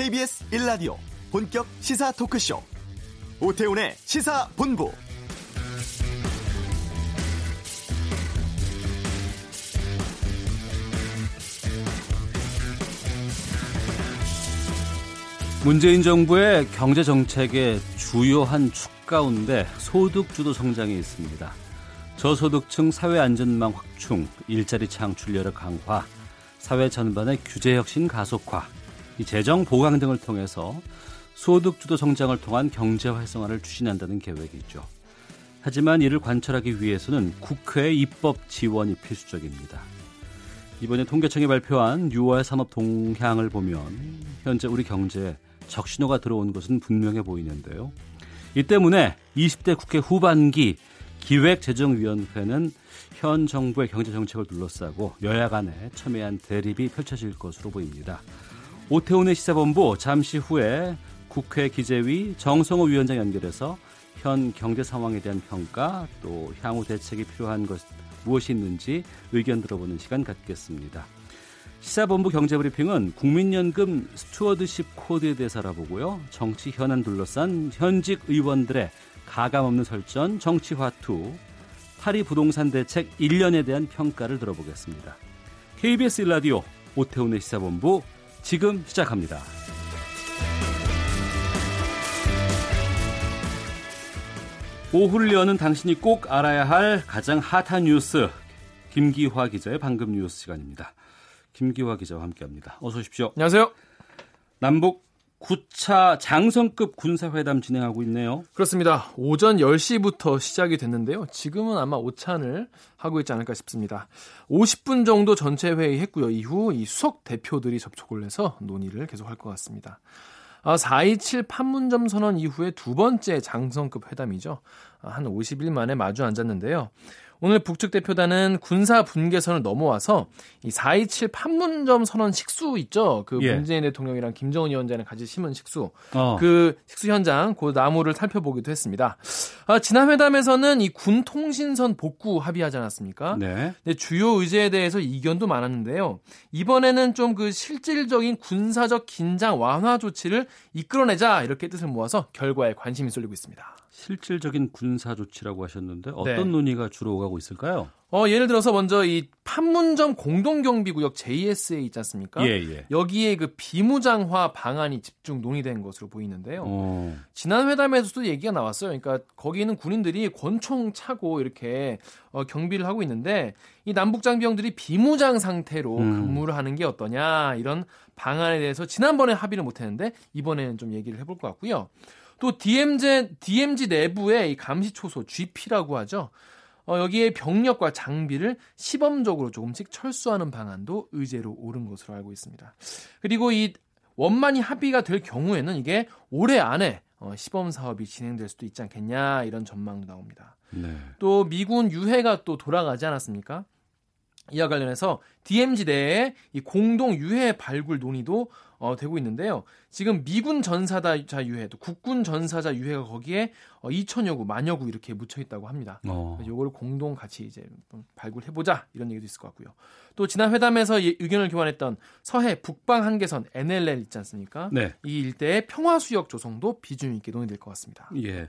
KBS 1라디오 본격 시사 토크쇼 오태훈의 시사본부 문재인 정부의 경제 정책의 주요한 축 가운데 소득 주도 성장이 있습니다. 저소득층 사회 안전망 확충, 일자리 창출력을 강화, 사회 전반의 규제 혁신 가속화, 재정 보강 등을 통해서 소득 주도 성장을 통한 경제 활성화를 추진한다는 계획이죠. 하지만 이를 관철하기 위해서는 국회의 입법 지원이 필수적입니다. 이번에 통계청이 발표한 6월 산업 동향을 보면 현재 우리 경제에 적신호가 들어온 것은 분명해 보이는데요. 이 때문에 20대 국회 후반기 기획재정위원회는 현 정부의 경제정책을 둘러싸고 여야 간에 첨예한 대립이 펼쳐질 것으로 보입니다. 오태훈의 시사본부 잠시 후에 국회 기재위 정성호 위원장 연결해서 현 경제 상황에 대한 평가 또 향후 대책이 필요한 것 무엇이 있는지 의견 들어보는 시간 갖겠습니다. 시사본부 경제브리핑은 국민연금 stewardship code에 대해서 알아보고요. 정치 현안 둘러싼 현직 의원들의 가감없는 설전, 정치화투, 파리 부동산 대책 1년에 대한 평가를 들어보겠습니다. KBS 일라디오 오태훈의 시사본부 지금 시작합니다. 오후를 여는 당신이 꼭 알아야 할 가장 핫한 뉴스 김기화 기자의 방금 뉴스 시간입니다. 김기화 기자와 함께합니다. 어서 오십시오. 안녕하세요. 남북 9차 장성급 군사회담 진행하고 있네요. 그렇습니다. 오전 10시부터 시작이 됐는데요. 지금은 아마 오찬을 하고 있지 않을까 싶습니다. 50분 정도 전체 회의했고요. 이후 이 수석 대표들이 접촉을 해서 논의를 계속할 것 같습니다. 4.27 아, 판문점 선언 이후에 두 번째 장성급 회담이죠. 아, 한 50일 만에 마주 앉았는데요. 오늘 북측 대표단은 군사 분계선을 넘어와서 이 4.27 판문점 선언 식수 있죠. 그 예. 문재인 대통령이랑 김정은 위원장이 같이 심은 식수. 어. 그 식수 현장 그 나무를 살펴보기도 했습니다. 아, 지난 회담에서는 이 군 통신선 복구 합의하지 않았습니까? 네. 네. 주요 의제에 대해서 이견도 많았는데요. 이번에는 좀 그 실질적인 군사적 긴장 완화 조치를 이끌어내자 이렇게 뜻을 모아서 결과에 관심이 쏠리고 있습니다. 실질적인 군사 조치라고 하셨는데 어떤 네. 논의가 주로 오가고 있을까요? 어, 예를 들어서 먼저 이 판문점 공동경비구역 JSA 있지 않습니까? 예, 예. 여기에 그 비무장화 방안이 집중 논의된 것으로 보이는데요. 오. 어. 지난 회담에서도 얘기가 나왔어요. 그러니까 거기는 군인들이 권총 차고 이렇게 어, 경비를 하고 있는데 이 남북 장병들이 비무장 상태로 음. 근무를 하는 게 어떠냐 이런 방안에 대해서 지난번에 합의를 못했는데 이번에는 좀 얘기를 해볼 것 같고요. 또 DMZ, DMZ 내부의 감시 초소 GP라고 하죠. 어, 여기에 병력과 장비를 시범적으로 조금씩 철수하는 방안도 의제로 오른 것으로 알고 있습니다. 그리고 이 원만히 합의가 될 경우에는 이게 올해 안에 어, 시범 사업이 진행될 수도 있지 않겠냐 이런 전망도 나옵니다. 네. 또 미군 유해가 또 돌아가지 않았습니까? 이와 관련해서 DMZ 내에 이 공동 유해 발굴 논의도 어, 되고 있는데요. 지금 미군 전사자 유해, 또 국군 전사자 유해가 거기에 어, 2천여 구, 만여 구 이렇게 묻혀 있다고 합니다. 어. 이걸 공동 같이 이제 발굴해 보자 이런 얘기도 있을 것 같고요. 또 지난 회담에서 의견을 교환했던 서해 북방 한계선 NLL 있지 않습니까? 네. 이 일대의 평화 수역 조성도 비중 있게 논의될 것 같습니다. 예.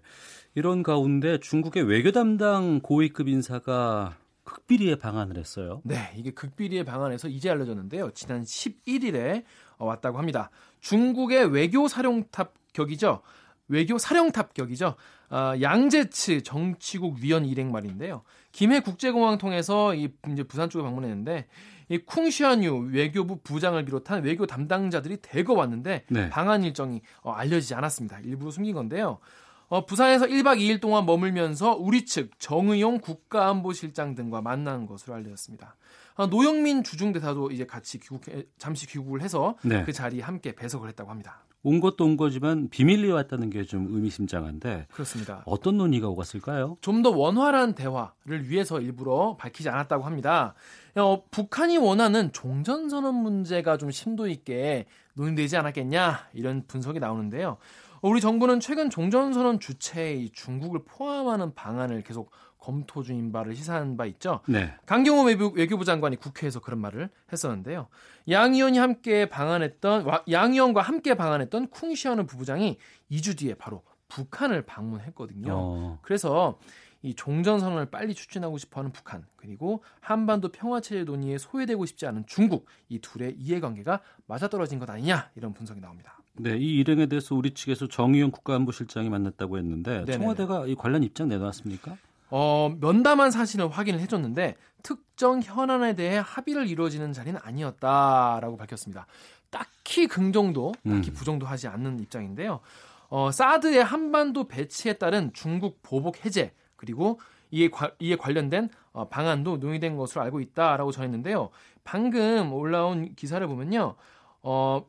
이런 가운데 중국의 외교 담당 고위급 인사가 극비리에 방한을 했어요. 네, 이게 극비리에 방한해서 이제 알려졌는데요. 지난 11일에 왔다고 합니다. 중국의 외교 사령탑 격이죠. 외교 사령탑 격이죠. 어, 양재츠 정치국 위원 일행 말인데요. 김해 국제공항 통해서 이 이제 부산 쪽에 방문했는데 이 쿵시안유 외교부 부장을 비롯한 외교 담당자들이 대거 왔는데 네. 방한 일정이 어, 알려지지 않았습니다. 일부러 숨긴 건데요. 어, 부산에서 1박 2일 동안 머물면서 우리 측 정의용 국가안보실장 등과 만난 것으로 알려졌습니다. 아, 노영민 주중대사도 이제 같이 귀국 잠시 귀국을 해서 네. 그 자리에 함께 배석을 했다고 합니다. 온 것도 온 거지만 비밀리에 왔다는 게 좀 의미심장한데 그렇습니다. 어떤 논의가 오갔을까요? 좀 더 원활한 대화를 위해서 일부러 밝히지 않았다고 합니다. 어, 북한이 원하는 종전선언 문제가 좀 심도 있게 논의되지 않았겠냐 이런 분석이 나오는데요. 우리 정부는 최근 종전선언 주체의 중국을 포함하는 방안을 계속 검토 중인 바를 시사한 바 있죠. 네. 강경호 외교, 외교부 장관이 국회에서 그런 말을 했었는데요. 양 의원이 함께 방한했던 양 의원과 함께 방한했던 쿵시어는 부부장이 2주 뒤에 바로 북한을 방문했거든요. 어. 그래서 이 종전 선언을 빨리 추진하고 싶어하는 북한 그리고 한반도 평화 체제 논의에 소외되고 싶지 않은 중국 이 둘의 이해관계가 맞아떨어진 것 아니냐 이런 분석이 나옵니다. 네, 이 일행에 대해서 우리 측에서 정의용 국가안보실장이 만났다고 했는데 네네네. 청와대가 이 관련 입장 내놓았습니까? 어, 면담한 사실은 확인을 해줬는데 특정 현안에 대해 합의를 이루어지는 자리는 아니었다라고 밝혔습니다. 딱히 긍정도, 딱히 음. 부정도 하지 않는 입장인데요. 어, 사드의 한반도 배치에 따른 중국 보복 해제 그리고 이에, 과, 이에 관련된 어, 방안도 논의된 것으로 알고 있다라고 전했는데요. 방금 올라온 기사를 보면요. 어,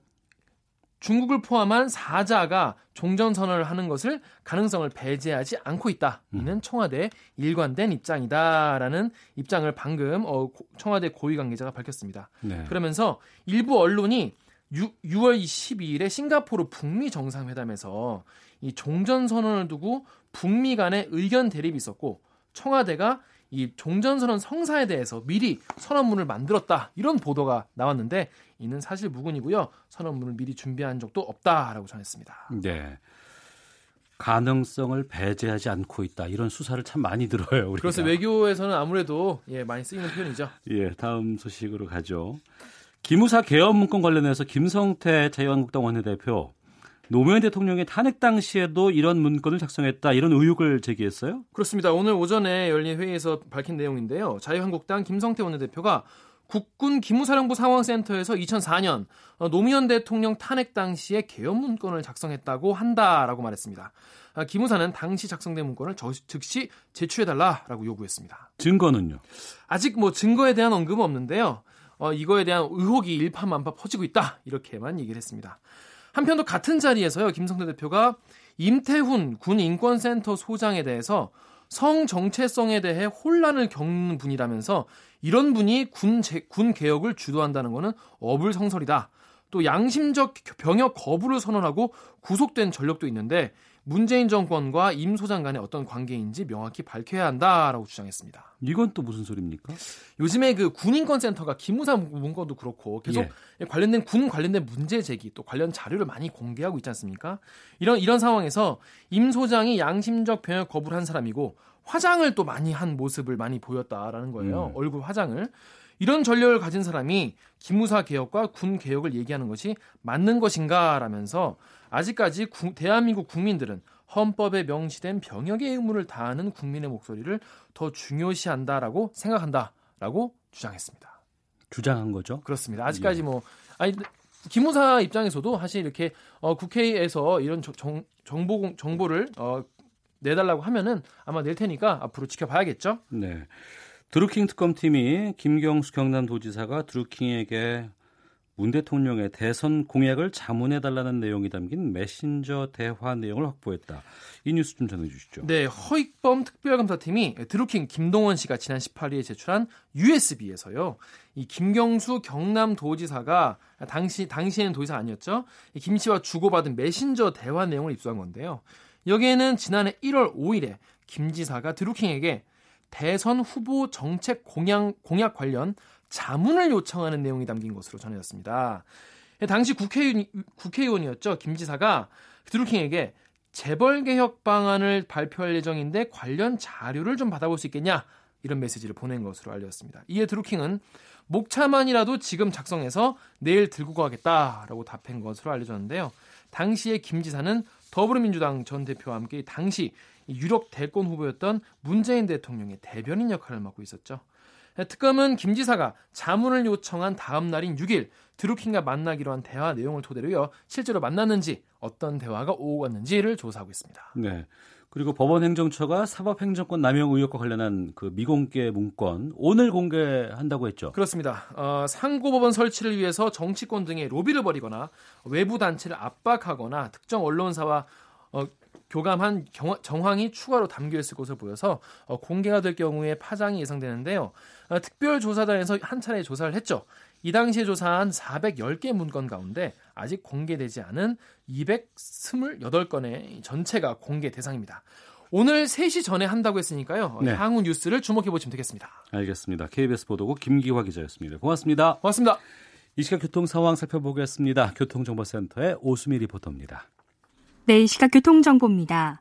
중국을 포함한 사자가 종전선언을 하는 것을 가능성을 배제하지 않고 있다. 음. 이는 청와대의 일관된 입장이다라는 입장을 방금 어, 청와대 고위 관계자가 밝혔습니다. 네. 그러면서 일부 언론이 6, 6월 22일에 싱가포르 북미 정상회담에서 이 종전선언을 두고 북미 간의 의견 대립이 있었고 청와대가 이 종전선언 성사에 대해서 미리 선언문을 만들었다 이런 보도가 나왔는데 이는 사실 무근이고요 선언문을 미리 준비한 적도 없다라고 전했습니다. 네. 가능성을 배제하지 않고 있다 이런 수사를 참 많이 들어요. 우리가. 그래서 외교에서는 아무래도 예, 많이 쓰이는 표현이죠. 예, 다음 소식으로 가죠. 기무사 개헌 문건 관련해서 김성태 자유한국당 원내대표 노무현 대통령의 탄핵 당시에도 이런 문건을 작성했다 이런 의혹을 제기했어요? 그렇습니다. 오늘 오전에 열린 회의에서 밝힌 내용인데요. 자유한국당 김성태 원내대표가 국군 기무사령부 상황센터에서 2004년 어, 노무현 대통령 탄핵 당시에 개헌 문건을 작성했다고 한다라고 말했습니다. 아, 기무사는 당시 작성된 문건을 즉시 제출해달라라고 요구했습니다. 증거는요? 아직 뭐 증거에 대한 언급은 없는데요. 어, 이거에 대한 의혹이 일파만파 퍼지고 있다 이렇게만 얘기를 했습니다. 한편도 같은 자리에서요, 김성태 대표가 임태훈 군 인권센터 소장에 대해서 성 정체성에 대해 혼란을 겪는 분이라면서 이런 분이 군, 제, 군 개혁을 주도한다는 것은 어불성설이다. 또 양심적 병역 거부를 선언하고 구속된 전력도 있는데 문재인 정권과 임 소장 간의 어떤 관계인지 명확히 밝혀야 한다라고 주장했습니다. 이건 또 무슨 소리입니까? 요즘에 그 군인권센터가 기무사 문건도 그렇고 계속 예. 관련된 군 관련된 문제 제기 또 관련 자료를 많이 공개하고 있지 않습니까? 이런 이런 상황에서 임 소장이 양심적 병역 거부를 한 사람이고 화장을 또 많이 한 모습을 많이 보였다라는 거예요. 음. 얼굴 화장을. 이런 전력을 가진 사람이 기무사 개혁과 군 개혁을 얘기하는 것이 맞는 것인가라면서 아직까지 구, 대한민국 국민들은 헌법에 명시된 병역의 의무를 다하는 국민의 목소리를 더 중요시한다라고 생각한다라고 주장했습니다. 주장한 거죠? 그렇습니다. 아직까지 예. 뭐 아니 기무사 입장에서도 사실 이렇게 어, 국회에서 이런 정, 정보 정보를 어, 내달라고 하면은 아마 낼 테니까 앞으로 지켜봐야겠죠. 네. 드루킹 특검팀이 김경수 경남도지사가 드루킹에게 문 대통령의 대선 공약을 자문해 달라는 내용이 담긴 메신저 대화 내용을 확보했다. 이 뉴스 좀 전해 주시죠. 네, 허익범 특별검사팀이 드루킹 김동원 씨가 지난 18일에 제출한 USB에서요. 이 김경수 경남도지사가 당시 당시에는 도지사 아니었죠. 김 씨와 주고받은 메신저 대화 내용을 입수한 건데요. 여기에는 지난해 1월 5일에 김 지사가 드루킹에게 대선 후보 정책 공약, 공약 관련 자문을 요청하는 내용이 담긴 것으로 전해졌습니다. 당시 국회의원, 국회의원이었죠. 김 지사가 드루킹에게 재벌 개혁 방안을 발표할 예정인데 관련 자료를 좀 받아볼 수 있겠냐 이런 메시지를 보낸 것으로 알려졌습니다. 이에 드루킹은 목차만이라도 지금 작성해서 내일 들고 가겠다라고 답한 것으로 알려졌는데요. 당시에 김 지사는 더불어민주당 전 대표와 함께 당시 유력 대권 후보였던 문재인 대통령의 대변인 역할을 맡고 있었죠. 특검은 김 지사가 자문을 요청한 다음 날인 6일 드루킹과 만나기로 한 대화 내용을 토대로요 실제로 만났는지 어떤 대화가 오고 갔는지를 조사하고 있습니다. 네. 그리고 법원행정처가 사법행정권 남용 의혹과 관련한 그 미공개 문건 오늘 공개한다고 했죠. 그렇습니다. 어, 상고법원 설치를 위해서 정치권 등의 로비를 벌이거나 외부 단체를 압박하거나 특정 언론사와 어, 교감한 경, 정황이 추가로 담겨 있을 것으로 보여서 어, 공개가 될 경우에 파장이 예상되는데요. 어, 특별조사단에서 한 차례 조사를 했죠. 이 당시에 조사한 410개 문건 가운데 아직 공개되지 않은 228건의 전체가 공개 대상입니다. 오늘 3시 전에 한다고 했으니까요. 네. 향후 뉴스를 주목해 보시면 되겠습니다. 알겠습니다. KBS 보도국 김기화 기자였습니다. 고맙습니다. 고맙습니다. 이 시각 교통 상황 살펴보겠습니다. 교통정보센터의 오수미 리포터입니다. 네, 이 시각 교통정보입니다.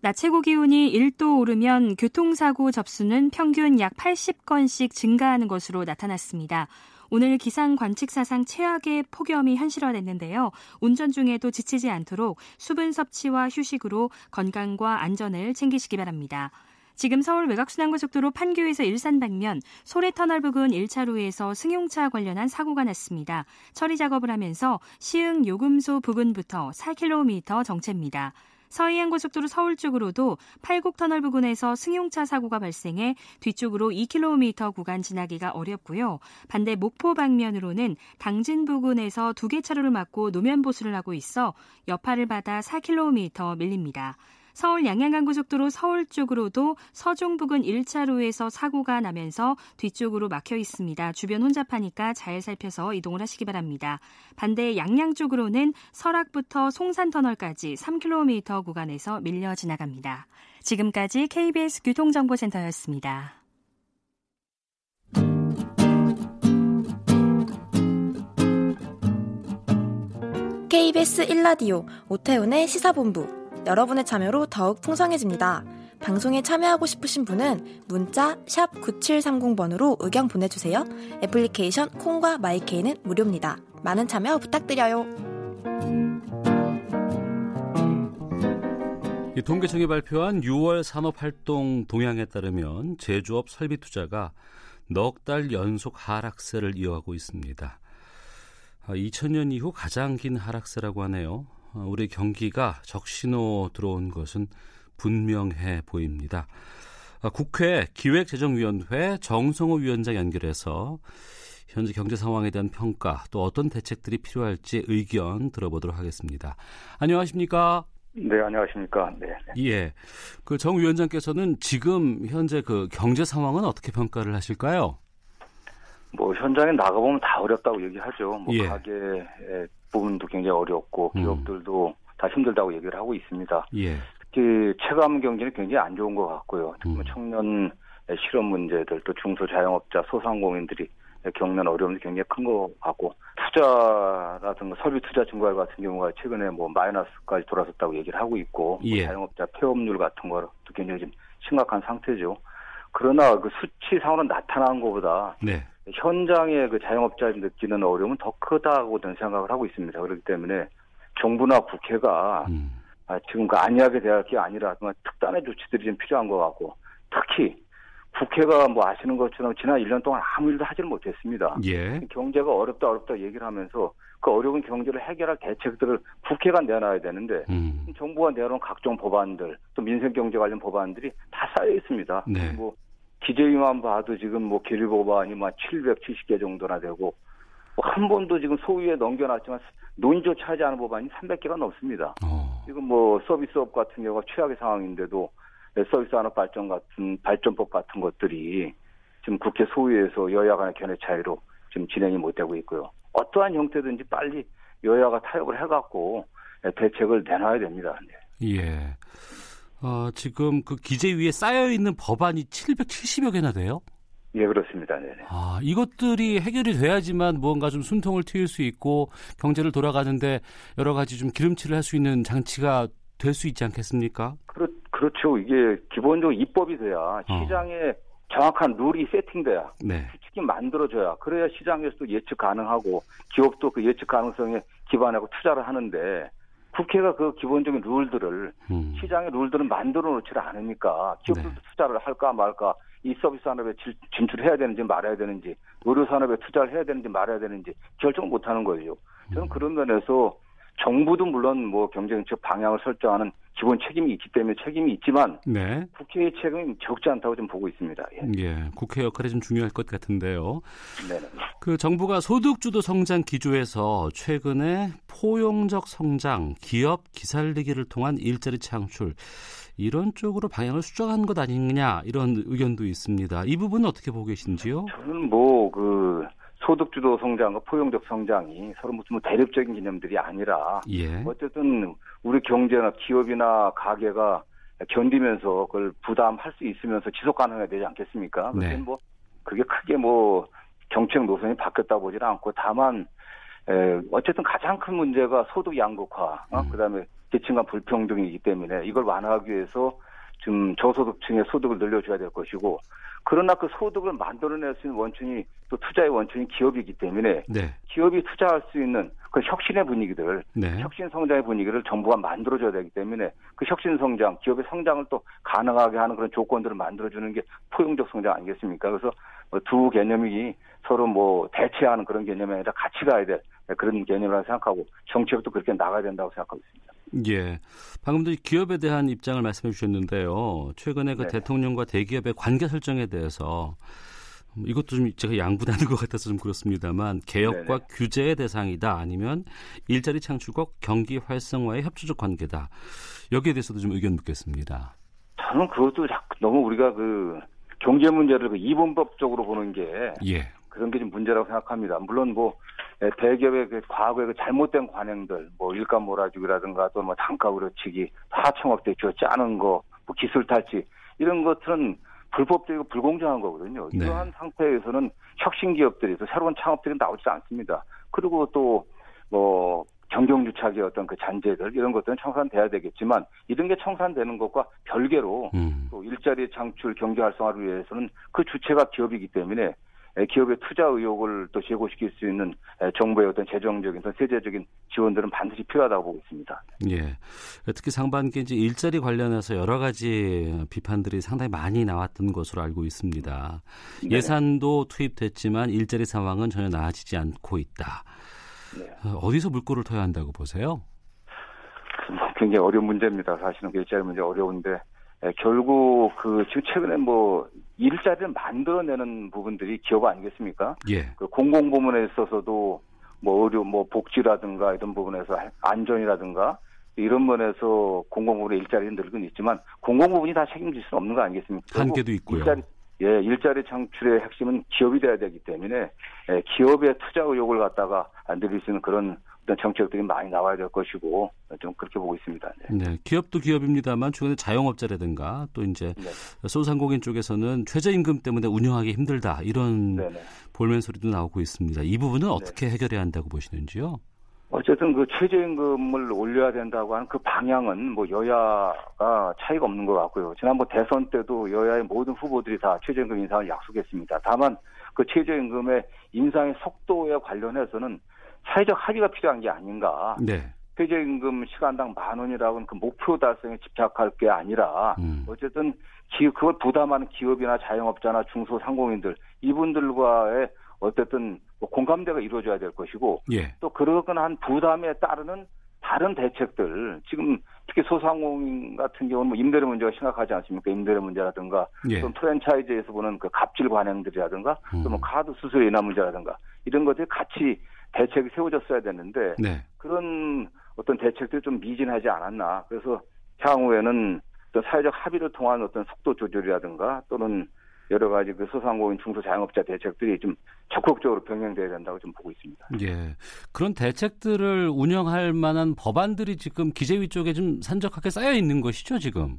낮 최고 기온이 1도 오르면 교통사고 접수는 평균 약 80건씩 증가하는 것으로 나타났습니다. 오늘 기상 관측 사상 최악의 폭염이 현실화됐는데요. 운전 중에도 지치지 않도록 수분 섭취와 휴식으로 건강과 안전을 챙기시기 바랍니다. 지금 서울 외곽순환고속도로 판교에서 일산 방면 소래터널 부근 1차로에서 승용차 관련한 사고가 났습니다. 처리 작업을 하면서 시흥 요금소 부근부터 4km 정체입니다. 서해안고속도로 서울 쪽으로도 팔곡터널 부근에서 승용차 사고가 발생해 뒤쪽으로 2km 구간 지나기가 어렵고요. 반대 목포 방면으로는 당진 부근에서 두 개 차로를 막고 노면 보수를 하고 있어 여파를 받아 4km 밀립니다. 서울 양양간고속도로 서울 쪽으로도 서종 부근 1차로에서 사고가 나면서 뒤쪽으로 막혀 있습니다. 주변 혼잡하니까 잘 살펴서 이동을 하시기 바랍니다. 반대 양양 쪽으로는 설악부터 송산터널까지 3km 구간에서 밀려 지나갑니다. 지금까지 KBS 교통정보센터였습니다. KBS 1라디오 오태훈의 시사본부 여러분의 참여로 더욱 풍성해집니다. 방송에 참여하고 싶으신 분은 문자 9730번으로 의견 보내주세요. 애플리케이션 콩과 마이케이는 무료입니다. 많은 참여 부탁드려요. 통계청이 발표한 6월 산업활동 동향에 따르면 제조업 설비 투자가 넉 달 연속 하락세를 이어가고 있습니다. 2000년 아, 이후 가장 긴 하락세라고 하네요. 어, 우리 경기가 적신호 들어온 것은 분명해 보입니다. 아, 국회 기획재정위원회 정성호 위원장 연결해서 현재 경제 상황에 대한 평가 또 어떤 대책들이 필요할지 의견 들어보도록 하겠습니다. 안녕하십니까? 네, 안녕하십니까? 네. 네. 예. 그 정 위원장께서는 지금 현재 그 경제 상황은 어떻게 평가를 하실까요? 뭐 현장에 나가보면 다 어렵다고 얘기하죠. 뭐 예. 가게 부분도 굉장히 어렵고 음. 기업들도 음. 다 힘들다고 얘기를 하고 있습니다. 예. 특히 체감 경기는 굉장히 안 좋은 것 같고요. 음. 청년 실업 문제들 또 중소자영업자 소상공인들이 겪는 어려움이 굉장히 큰 것 같고 투자라든가 설비 투자 증가율 같은 경우가 최근에 뭐 마이너스까지 돌아섰다고 얘기를 하고 있고 뭐 예. 뭐 자영업자 폐업률 같은 거도 굉장히 좀 심각한 상태죠. 그러나 그 수치상으로 나타난 것보다 네. 현장의 그 자영업자들이 느끼는 어려움은 더 크다고 저는 생각을 하고 있습니다. 그렇기 때문에 정부나 국회가 음. 아, 지금 그 안이하게 대할 게 아니라 정말 특단의 조치들이 좀 필요한 것 같고 특히 국회가 뭐 아시는 것처럼 지난 1년 동안 아무 일도 하지를 못했습니다. 예. 경제가 어렵다 어렵다 얘기를 하면서 그 어려운 경제를 해결할 대책들을 국회가 내놔야 되는데 음. 정부가 내놓은 각종 법안들 또 민생 경제 관련 법안들이 다 쌓여 있습니다. 네. 뭐 기재위만 봐도 지금 뭐 기류 법안이 막 770개 정도나 되고 뭐한 번도 지금 소위에 넘겨놨지만 논의조차 하지 않은 법안이 300개가 넘습니다. 어. 지금 뭐 서비스업 같은 경우가 최악의 상황인데도 서비스 산업 발전 같은 발전법 같은 것들이 지금 국회 소위에서 여야 간의 견해 차이로 지금 진행이 못 되고 있고요. 어떠한 형태든지 빨리 여야가 타협을 해갖고 대책을 내놔야 됩니다. 네. 예. 어, 지금 그 기재 위에 쌓여 있는 법안이 770여 개나 돼요? 예, 그렇습니다. 네. 아, 이것들이 해결이 돼야지만 뭔가 좀 순통을 트일 수 있고 경제를 돌아가는데 여러 가지 좀 기름칠을 할 수 있는 장치가 될 수 있지 않겠습니까? 그렇, 그렇죠. 이게 기본적으로 입법이 돼야 어. 시장에 어. 정확한 룰이 세팅돼야 네. 규칙이 만들어져야 그래야 시장에서도 예측 가능하고 기업도 그 예측 가능성에 기반하고 투자를 하는데 국회가 그 기본적인 룰들을 음. 시장의 룰들을 만들어 놓지 않으니까 기업들도 네. 투자를 할까 말까 이 서비스 산업에 진출해야 되는지 말아야 되는지 의료 산업에 투자를 해야 되는지 말아야 되는지 결정을 못 하는 거죠. 저는 음. 그런 면에서 정부도 물론 뭐 경제정책 방향을 설정하는 기본 책임이 있기 때문에 책임이 있지만 네. 국회의 책임이 적지 않다고 좀 보고 있습니다. 예. 예 국회 역할이 좀 중요할 것 같은데요. 네. 그 정부가 소득주도 성장 기조에서 최근에 포용적 성장, 기업 기살리기를 통한 일자리 창출 이런 쪽으로 방향을 수정한 것 아니냐 이런 의견도 있습니다. 이 부분은 어떻게 보고 계신지요? 저는 뭐그 소득주도 성장과 포용적 성장이 서로 무슨 뭐 대립적인 개념들이 아니라 예. 어쨌든 우리 경제나 기업이나 가게가 견디면서 그걸 부담할 수 있으면서 지속 가능해야 되지 않겠습니까? 네. 뭐 그게 크게 뭐 정책 노선이 바뀌었다 보지는 않고 다만 에, 어쨌든 가장 큰 문제가 소득 양극화, 어? 음. 그다음에 계층 간 불평등이기 때문에 이걸 완화하기 위해서 좀 저소득층의 소득을 늘려줘야 될 것이고 그러나 그 소득을 만들어낼 수 있는 원천이 또 투자의 원천이 기업이기 때문에 네. 기업이 투자할 수 있는 그 혁신의 분위기들, 네. 혁신 성장의 분위기를 정부가 만들어줘야 되기 때문에 그 혁신 성장, 기업의 성장을 또 가능하게 하는 그런 조건들을 만들어주는 게 포용적 성장 아니겠습니까? 그래서 두 개념이 서로 뭐 대체하는 그런 개념이 아니라 같이 가야 될 그런 개념이라고 생각하고 정책도 그렇게 나가야 된다고 생각하고 있습니다. 예. 방금도 기업에 대한 입장을 말씀해 주셨는데요. 최근에 그 네. 대통령과 대기업의 관계 설정에 대해서 이것도 좀 제가 양분하는 것 같아서 좀 그렇습니다만 개혁과 네네. 규제의 대상이다 아니면 일자리 창출과 경기 활성화의 협조적 관계다 여기에 대해서도 좀 의견 묻겠습니다. 저는 그것도 너무 우리가 그 경제 문제를 그 이분법적으로 보는 게 예. 그런 게 좀 문제라고 생각합니다. 물론 뭐 예, 대기업의 그 과거의 그 잘못된 관행들, 뭐 일감 몰아주기라든가 또 뭐 단가 그르치기, 하청업대 주었지 않은 거, 뭐 기술 탈취 이런 것들은 불법적이고 불공정한 거거든요. 네. 이러한 상태에서는 혁신 기업들이 또 새로운 창업들이 나오지 않습니다. 그리고 또뭐 경경유착의 어떤 그 잔재들 이런 것들은 청산돼야 되겠지만 이런 게 청산되는 것과 별개로 음. 또 일자리 창출 경제 활성화를 위해서는 그 주체가 기업이기 때문에 기업의 투자 의욕을 또 제고시킬 수 있는 정부의 어떤 재정적인 또 세제적인 지원들은 반드시 필요하다고 보고 있습니다. 예. 특히 상반기 이제 일자리 관련해서 여러 가지 비판들이 상당히 많이 나왔던 것으로 알고 있습니다. 네. 예산도 투입됐지만 일자리 상황은 전혀 나아지지 않고 있다. 네. 어, 어디서 물꼬를 터야 한다고 보세요? 굉장히 어려운 문제입니다. 사실은 그 일자리 문제 어려운데 예, 결국 그 지금 최근에 뭐 일자리를 만들어내는 부분들이 기업 아니겠습니까? 예. 그 공공 부문에 있어서도 뭐 의료, 뭐 복지라든가 이런 부분에서 안전이라든가 이런 면에서 공공 부문의 일자리는 늘고 있지만 공공부문이 다 책임질 수는 없는 거 아니겠습니까? 한계도 있고요. 일자리, 예, 일자리 창출의 핵심은 기업이 돼야 되기 때문에 예, 기업의 투자 의욕을 갖다가 늘릴 수 있는 그런 어떤 정책들이 많이 나와야 될 것이고 좀 그렇게 보고 있습니다. 네. 네 기업도 기업입니다만 최근에 자영업자라든가 또 이제 네. 소상공인 쪽에서는 최저임금 때문에 운영하기 힘들다 이런 네네. 네. 볼멘 소리도 나오고 있습니다. 이 부분은 어떻게 네. 해결해야 한다고 보시는지요? 어쨌든 그 최저임금을 올려야 된다고 하는 그 방향은 뭐 여야가 차이가 없는 것 같고요. 지난번 대선 때도 여야의 모든 후보들이 다 최저임금 인상을 약속했습니다. 다만 그 최저임금의 인상의 속도에 관련해서는 사회적 합의가 필요한 게 아닌가. 네. 최저임금 시간당 만 원이라고는 그 목표 달성에 집착할 게 아니라 음. 어쨌든 기, 그걸 부담하는 기업이나 자영업자나 중소상공인들 이분들과의 어쨌든 뭐 공감대가 이루어져야 될 것이고 예. 또 그러거나 한 부담에 따르는 다른 대책들 지금 특히 소상공인 같은 경우는 뭐 임대료 문제가 심각하지 않습니까? 임대료 문제라든가 예. 또 프랜차이즈에서 보는 그 갑질 관행들이라든가 음. 또뭐 카드 수수료 인하 문제라든가 이런 것들이 같이 대책이 세워졌어야 되는데 네. 그런 어떤 대책들이 좀 미진하지 않았나. 그래서 향후에는 어떤 사회적 합의를 통한 어떤 속도 조절이라든가 또는 여러 가지 그 소상공인 중소자영업자 대책들이 좀 적극적으로 병행돼야 된다고 좀 보고 있습니다. 예. 그런 대책들을 운영할 만한 법안들이 지금 기재위 쪽에 좀 산적하게 쌓여 있는 것이죠, 지금?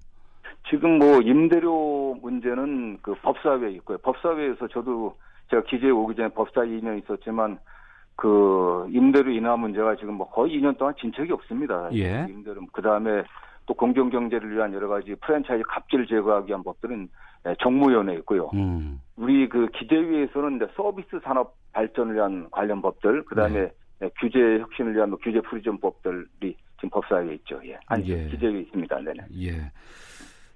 지금 뭐 임대료 문제는 그 법사위에 있고요. 법사위에서 저도 제가 기재위 오기 전에 법사 2년 있었지만 그 임대료 인하 문제가 지금 뭐 거의 2년 동안 진척이 없습니다. 예. 임대료 그 다음에 또 공정 경제를 위한 여러 가지 프랜차이즈 갑질 제거하기 위한 법들은 예, 정무위원회에 있고요. 음. 우리 그 기재위에서는 서비스 산업 발전을 위한 관련 법들, 그 다음에 네. 예, 규제 혁신을 위한 뭐 규제 프리존 법들이 지금 법사위에 있죠. 예. 아니, 예. 기재위에 있습니다. 네네. 예.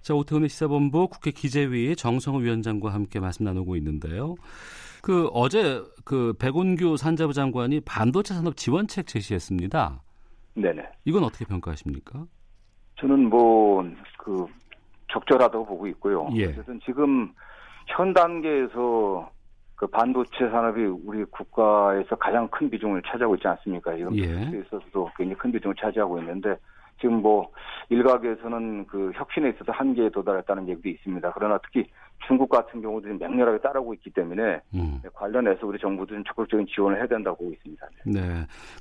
자, 오태훈의 시사본부 국회 기재위 정성호 위원장과 함께 말씀 나누고 있는데요. 그 어제 그 백운규 산자부 장관이 반도체 산업 지원책 제시했습니다. 네네. 이건 어떻게 평가하십니까? 저는 뭐 그 적절하다고 보고 있고요. 예. 어쨌든 지금 현 단계에서 그 반도체 산업이 우리 국가에서 가장 큰 비중을 차지하고 있지 않습니까? 이런 예. 있어서도 굉장히 큰 비중을 차지하고 있는데 지금 뭐 일각에서는 그 혁신에 있어서 한계에 도달했다는 얘기도 있습니다. 그러나 특히 중국 같은 경우도 맹렬하게 따르고 있기 때문에 음. 관련해서 우리 정부도 좀 적극적인 지원을 해야 된다고 보고 있습니다. 네.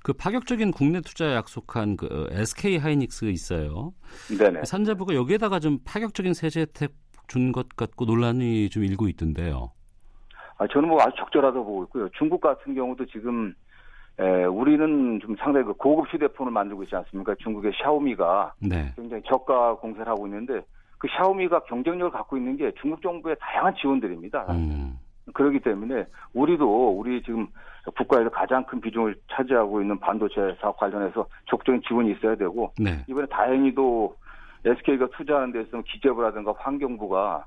그 파격적인 국내 투자 약속한 그 SK 하이닉스 있어요. 네네. 산자부가 여기에다가 좀 파격적인 세제 혜택 준 것 같고 논란이 좀 일고 있던데요. 아, 저는 뭐 아주 적절하다고 보고 있고요. 중국 같은 경우도 지금 에, 우리는 좀 상당히 그 고급 휴대폰을 만들고 있지 않습니까? 중국의 샤오미가 네. 굉장히 저가 공세를 하고 있는데 그 샤오미가 경쟁력을 갖고 있는 게 중국 정부의 다양한 지원들입니다. 음. 그렇기 때문에 우리도 우리 지금 국가에서 가장 큰 비중을 차지하고 있는 반도체 사업 관련해서 적극적인 지원이 있어야 되고 네. 이번에 다행히도 SK가 투자하는 데 있어서 기재부라든가 환경부가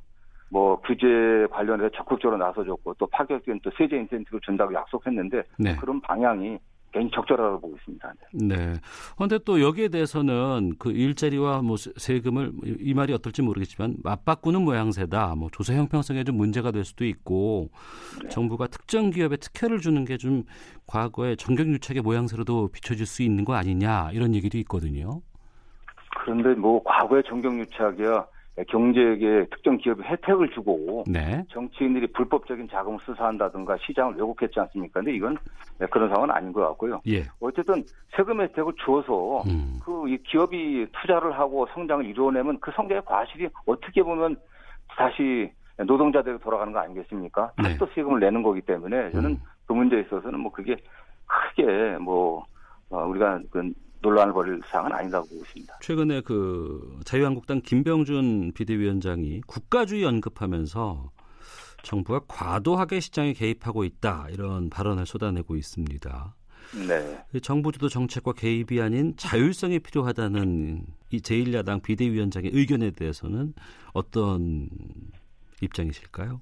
뭐 규제 관련해서 적극적으로 나서줬고 또 파격적인 또 세제 인센티브를 준다고 약속했는데 네. 그런 방향이 굉장히 적절하다고 보고 있습니다. 네. 그런데 또 여기에 대해서는 그 일자리와 뭐 세금을 이 말이 어떨지 모르겠지만 맞바꾸는 모양새다. 뭐 조세 형평성에 좀 문제가 될 수도 있고 네. 정부가 특정 기업에 특혜를 주는 게 좀 과거의 정경유착의 모양새로도 비춰질 수 있는 거 아니냐 이런 얘기도 있거든요. 그런데 뭐 과거의 정경유착이야 경제에 특정 기업에 혜택을 주고 네. 정치인들이 불법적인 자금을 수사한다든가 시장을 왜곡했지 않습니까? 근데 이건 그런 상황은 아닌 것 같고요. 예. 어쨌든 세금 혜택을 주어서 음. 그 기업이 투자를 하고 성장을 이루어내면 그 성장의 과실이 어떻게 보면 다시 노동자들에게 돌아가는 거 아니겠습니까? 다시 네. 또 세금을 내는 거기 때문에 저는 음. 그 문제에 있어서는 뭐 그게 크게 뭐 어, 우리가 그 논란을 벌일 사항은 아니라고 보고 있습니다. 최근에 그 자유한국당 김병준 비대위원장이 국가주의 언급하면서 정부가 과도하게 시장에 개입하고 있다 이런 발언을 쏟아내고 있습니다. 네. 정부 주도 정책과 개입이 아닌 자율성이 필요하다는 이 제1야당 비대위원장의 의견에 대해서는 어떤 입장이실까요?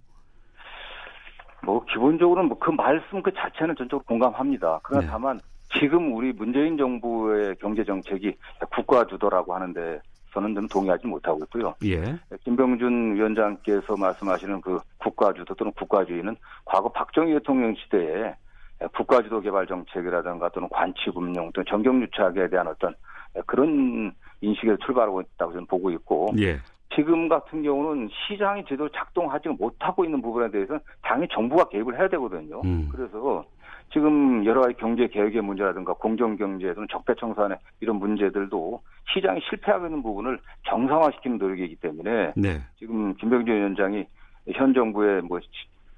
뭐 기본적으로는 뭐 그 말씀 그 자체는 전적으로 공감합니다. 그러나 네. 다만 지금 우리 문재인 정부의 경제 정책이 국가 주도라고 하는데 저는 좀 동의하지 못하고 있고요. 예. 김병준 위원장께서 말씀하시는 그 국가 주도 또는 국가주의는 과거 박정희 대통령 시대에 국가 주도 개발 정책이라든가 또는 관치 금융 또는 정경 유착에 대한 어떤 그런 인식에서 출발하고 있다고 저는 보고 있고 예. 지금 같은 경우는 시장이 제대로 작동하지 못하고 있는 부분에 대해서는 당연히 정부가 개입을 해야 되거든요. 음. 그래서 지금 여러 가지 경제 개혁의 문제라든가 공정 경제 또는 적폐 청산의 이런 문제들도 시장이 실패하고 있는 부분을 정상화시키는 노력이기 때문에 네. 지금 김병준 위원장이 현 정부의 뭐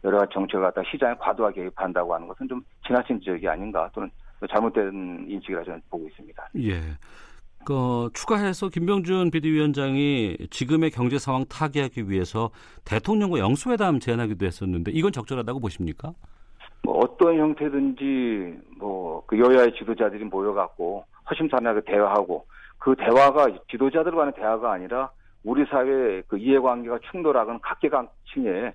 여러 가지 정책을 갖다 시장에 과도하게 개입한다고 하는 것은 좀 지나친 지적이 아닌가 또는 잘못된 인식이라 저는 보고 있습니다. 예. 그 추가해서 김병준 비대위원장이 지금의 경제 상황 타개하기 위해서 대통령과 영수회담 제안하기도 했었는데 이건 적절하다고 보십니까? 뭐 어떤 형태든지 뭐 그 여야의 지도자들이 모여갖고 허심탄회하게 대화하고 그 대화가 지도자들 간의 대화가 아니라 우리 사회의 그 이해관계가 충돌하거나 각계각층의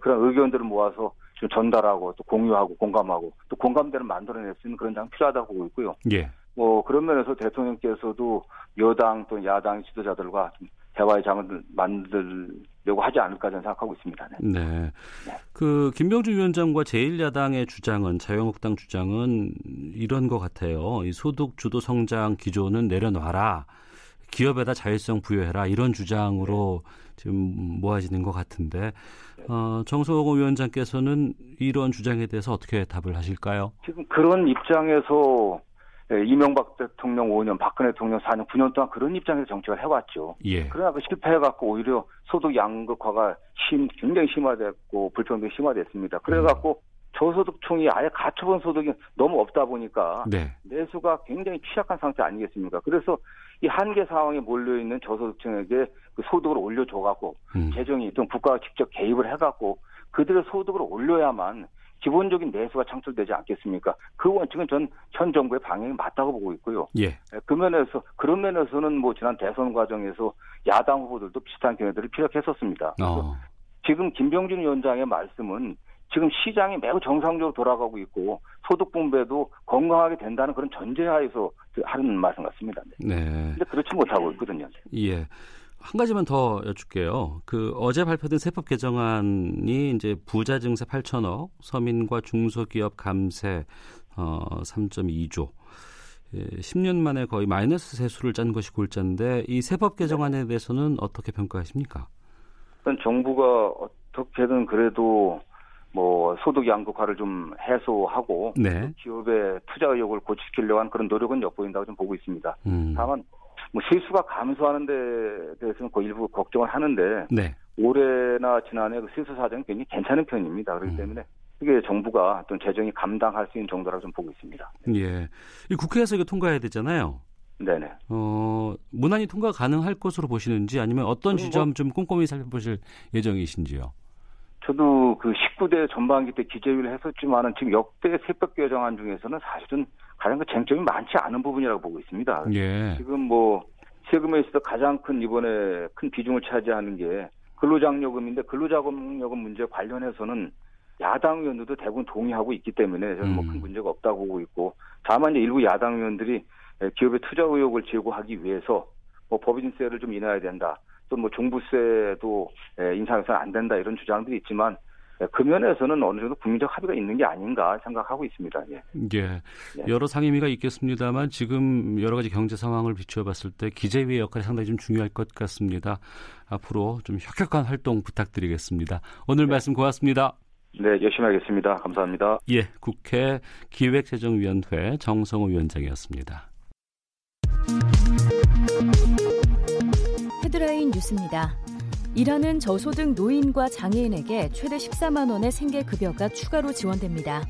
그런 의견들을 모아서 좀 전달하고 또 공유하고 공감하고 또 공감대를 만들어낼 수 있는 그런 장 필요하다고 보고 있고요. 예. 뭐 그런 면에서 대통령께서도 여당 또 야당 지도자들과 좀 대화의 장을 만들 려고 하지 않을까 저는 생각하고 있습니다. 네. 네. 네. 그 김병준 위원장과 제1야당의 주장은 자유한국당 주장은 이런 것 같아요. 이 소득 주도 성장 기조는 내려놔라. 기업에다 자율성 부여해라 이런 주장으로 지금 모아지는 것 같은데 어, 정성호 위원장께서는 이런 주장에 대해서 어떻게 답을 하실까요? 지금 그런 입장에서 예, 이명박 대통령 5년, 박근혜 대통령 4년, 9년 동안 그런 입장에서 정책을 해왔죠. 예. 그러나 그 실패해갖고 오히려 소득 양극화가 심, 굉장히 심화됐고 불평등이 심화됐습니다. 그래갖고 음. 저소득층이 아예 갖춰본 소득이 너무 없다 보니까 네. 내수가 굉장히 취약한 상태 아니겠습니까? 그래서 이 한계 상황에 몰려 있는 저소득층에게 그 소득을 올려줘갖고 음. 재정이 또 국가가 직접 개입을 해갖고 그들의 소득을 올려야만 기본적인 내수가 창출되지 않겠습니까? 그 원칙은 전 현 정부의 방향이 맞다고 보고 있고요. 예. 예. 그 면에서 그런 면에서는 뭐 지난 대선 과정에서 야당 후보들도 비슷한 견해들을 피력했었습니다. 어. 지금 김병준 위원장의 말씀은 지금 시장이 매우 정상적으로 돌아가고 있고 소득 분배도 건강하게 된다는 그런 전제하에서 하는 말씀 같습니다. 네. 근데 그렇지 못하고 있거든요. 예. 한 가지만 더 여쭙게요. 그 어제 발표된 세법 개정안이 이제 부자 증세 8천억, 서민과 중소기업 감세 어 3.2조. 예, 10년 만에 거의 마이너스 세수를 짠 것이 골자인데 이 세법 개정안에 대해서는 어떻게 평가하십니까? 정부가 어떻게든 그래도 뭐 소득 양극화를 좀 해소하고 네. 기업의 투자 의욕을 고치키려고 하는 그런 노력은 엿보인다고 좀 보고 있습니다. 음. 다만 뭐 세수가 감소하는 데 대해서는 그 일부 걱정을 하는데 네. 올해나 지난해 그 세수 사정이 굉장히 괜찮은 편입니다. 그렇기 음. 때문에 이게 정부가 어떤 재정이 감당할 수 있는 정도라고 좀 보고 있습니다. 예. 이 국회에서 이거 통과해야 되잖아요. 네네. 어, 무난히 통과 가능할 것으로 보시는지 아니면 어떤 지점 뭐, 좀 꼼꼼히 살펴보실 예정이신지요? 저도 그 19대 전반기 때 기재위를 했었지만은 지금 역대 세법 개정안 중에서는 사실은 가장 그 쟁점이 많지 않은 부분이라고 보고 있습니다. 예. 지금 뭐 세금에 있어서 가장 큰 이번에 큰 비중을 차지하는 게 근로장려금인데 근로자금요금 문제 관련해서는 야당 의원들도 대부분 동의하고 있기 때문에 저는 뭐큰 음. 문제가 없다고 보고 있고 다만 이제 일부 야당 의원들이 기업의 투자 의욕을 제고하기 위해서 뭐 법인세를 좀 인하해야 된다. 또 뭐 종부세도 인상해서는 안 된다 이런 주장들이 있지만 그 면에서는 어느 정도 국민적 합의가 있는 게 아닌가 생각하고 있습니다. 예. 예. 여러 상임위가 있겠습니다만 지금 여러 가지 경제 상황을 비추어 봤을 때 기재위의 역할이 상당히 좀 중요할 것 같습니다. 앞으로 좀 혁혁한 활동 부탁드리겠습니다. 오늘 네. 말씀 고맙습니다. 네, 열심히 하겠습니다. 감사합니다. 예, 국회 기획재정위원회 정성호 위원장이었습니다. 헤드라인 뉴스입니다. 일하는 저소득 노인과 장애인에게 최대 14만 원의 생계급여가 추가로 지원됩니다.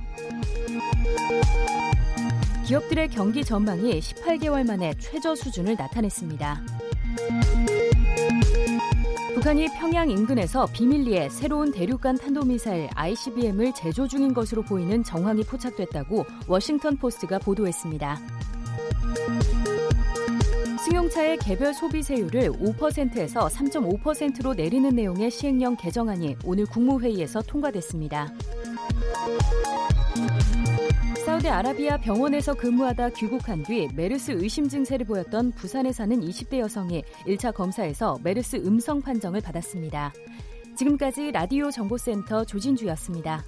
기업들의 경기 전망이 18개월 만에 최저 수준을 나타냈습니다. 북한이 평양 인근에서 비밀리에 새로운 대륙간 탄도미사일 ICBM을 제조 중인 것으로 보이는 정황이 포착됐다고 워싱턴 포스트가 보도했습니다. 승용차의 개별 소비세율을 5%에서 3.5%로 내리는 내용의 시행령 개정안이 오늘 국무회의에서 통과됐습니다. 사우디아라비아 병원에서 근무하다 귀국한 뒤 메르스 의심 증세를 보였던 부산에 사는 20대 여성이 1차 검사에서 메르스 음성 판정을 받았습니다. 지금까지 라디오 정보센터 조진주였습니다.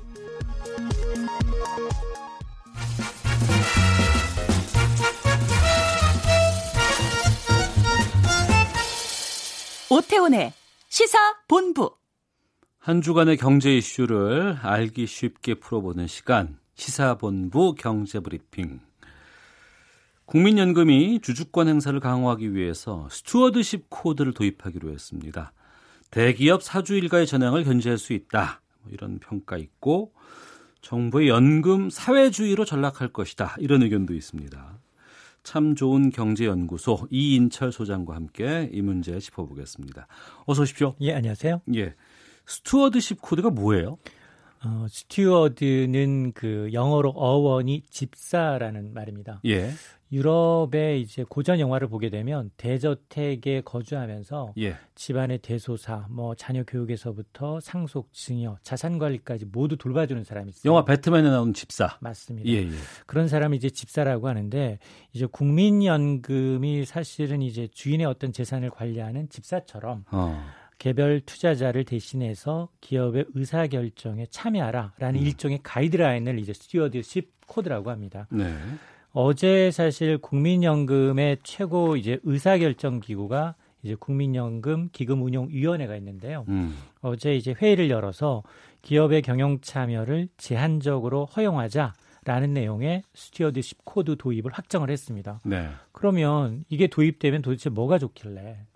오태훈의 시사 본부. 한 주간의 경제 이슈를 알기 쉽게 풀어보는 시간. 시사본부 경제브리핑. 국민연금이 주주권 행사를 강화하기 위해서 stewardship code를 도입하기로 했습니다. 대기업 사주 일가의 전횡을 견제할 수 있다. 뭐 이런 평가 있고 정부의 연금 사회주의로 전락할 것이다. 이런 의견도 있습니다. 참 좋은 경제연구소 이인철 소장과 함께 이 문제 짚어보겠습니다. 어서 오십시오. 예, 안녕하세요. 예. stewardship code가 뭐예요? 어, steward는 그 영어로 어원이 집사라는 말입니다. 예. 유럽의 이제 고전 영화를 보게 되면 대저택에 거주하면서 예. 집안의 대소사, 뭐 자녀 교육에서부터 상속, 증여, 자산 관리까지 모두 돌봐주는 사람이 있어요. 영화 배트맨에 나오는 집사. 맞습니다. 예, 예. 그런 사람이 이제 집사라고 하는데 이제 국민연금이 사실은 이제 주인의 어떤 재산을 관리하는 집사처럼 어. 개별 투자자를 대신해서 기업의 의사 결정에 참여하라라는 음. 일종의 가이드라인을 이제 stewardship code라고 합니다. 네. 어제 사실 국민연금의 최고 이제 의사 결정 기구가 이제 국민연금 기금운용위원회가 있는데요. 음. 어제 이제 회의를 열어서 기업의 경영 참여를 제한적으로 허용하자 라는 내용의 stewardship code 도입을 확정을 했습니다. 네. 그러면 이게 도입되면 도대체 뭐가 좋길래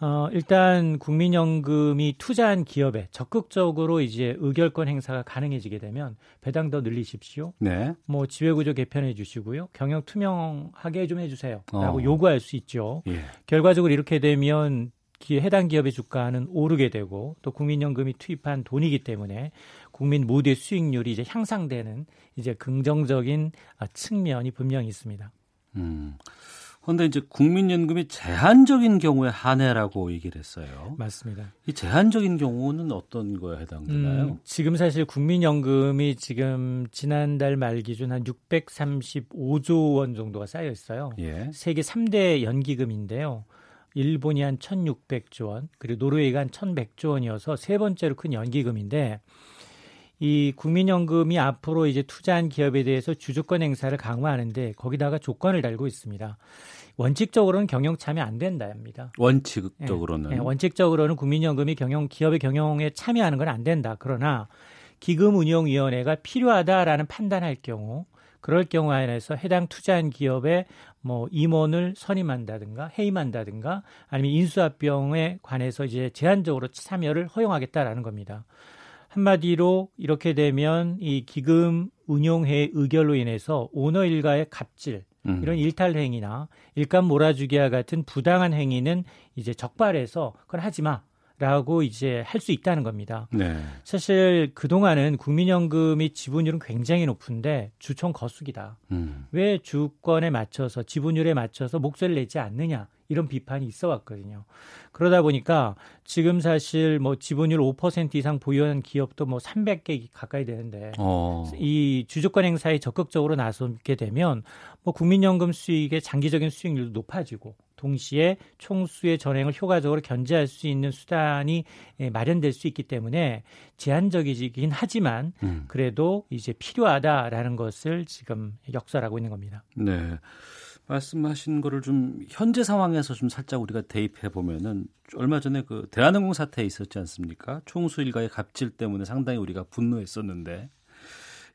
어, 일단 국민연금이 투자한 기업에 적극적으로 이제 의결권 행사가 가능해지게 되면 배당 더 늘리십시오. 네. 뭐 지배구조 개편해 주시고요. 경영 투명하게 좀 해주세요.라고 어. 요구할 수 있죠. 예. 결과적으로 이렇게 되면 기, 해당 기업의 주가는 오르게 되고 또 국민연금이 투입한 돈이기 때문에 국민 모두의 수익률이 이제 향상되는 이제 긍정적인 아, 측면이 분명히 있습니다. 음. 그런데 이제 국민연금이 제한적인 경우에 한해라고 얘기를 했어요. 맞습니다. 이 제한적인 경우는 어떤 거에 해당되나요? 음, 지금 사실 국민연금이 지금 지난달 말 기준 한 635조 원 정도가 쌓여 있어요. 예. 세계 3대 연기금인데요. 일본이 한 1,600조 원, 그리고 노르웨이가 한 1,100조 원이어서 세 번째로 큰 연기금인데 이 국민연금이 앞으로 이제 투자한 기업에 대해서 주주권 행사를 강화하는데 거기다가 조건을 달고 있습니다. 원칙적으로는 경영 참여 안 된다입니다. 원칙적으로는 예, 예, 원칙적으로는 국민연금이 경영 기업의 경영에 참여하는 건 안 된다. 그러나 기금운용위원회가 필요하다라는 판단할 경우 그럴 경우 안에서 해당 투자한 기업의 뭐 임원을 선임한다든가 해임한다든가 아니면 인수합병에 관해서 이제 제한적으로 참여를 허용하겠다라는 겁니다. 한마디로 이렇게 되면 이 기금 운용회 의결로 인해서 오너 일가의 갑질 음. 이런 일탈 행위나 일감 몰아주기와 같은 부당한 행위는 이제 적발해서 그건 하지 마. 라고 이제 할 수 있다는 겁니다. 네. 사실 그동안은 국민연금이 지분율은 굉장히 높은데 주총 거수기다. 음. 왜 주권에 맞춰서 지분율에 맞춰서 목소리를 내지 않느냐. 이런 비판이 있어 왔거든요. 그러다 보니까 지금 사실 뭐 지분율 5% 이상 보유한 기업도 뭐 300개 가까이 되는데 어. 이 주주권 행사에 적극적으로 나서게 되면 뭐 국민연금 수익의 장기적인 수익률도 높아지고 동시에 총수의 전행을 효과적으로 견제할 수 있는 수단이 예, 마련될 수 있기 때문에 제한적이긴 하지만 음. 그래도 이제 필요하다라는 것을 지금 역설하고 있는 겁니다. 네. 말씀하신 거를 좀 현재 상황에서 좀 살짝 우리가 대입해 보면은 얼마 전에 그 대한항공 사태 있었지 않습니까? 총수 일가의 갑질 때문에 상당히 우리가 분노했었는데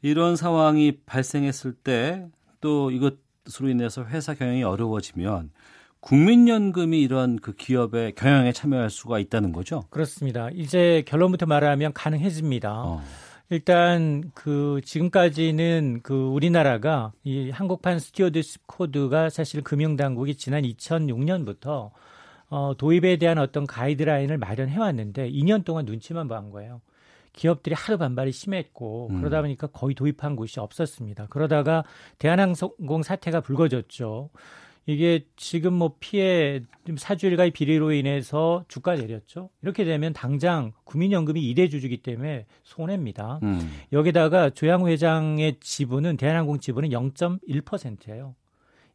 이런 상황이 발생했을 때 또 이것으로 인해서 회사 경영이 어려워지면 국민연금이 이런 그 기업의 경영에 참여할 수가 있다는 거죠? 그렇습니다. 이제 결론부터 말하면 가능해집니다. 어. 일단 그 지금까지는 그 우리나라가 이 한국판 stewardship code가 사실 금융당국이 지난 2006년부터 어, 도입에 대한 어떤 가이드라인을 마련해 왔는데 2년 동안 눈치만 본 거예요. 기업들이 하도 반발이 심했고 음. 그러다 보니까 거의 도입한 곳이 없었습니다. 그러다가 대한항공 사태가 불거졌죠. 이게 지금 뭐 피해 사주일가의 비리로 인해서 주가 내렸죠. 이렇게 되면 당장 국민연금이 이대 주주기 때문에 손해입니다. 음. 여기다가 조양 회장의 지분은 대한항공 지분은 0.1%예요.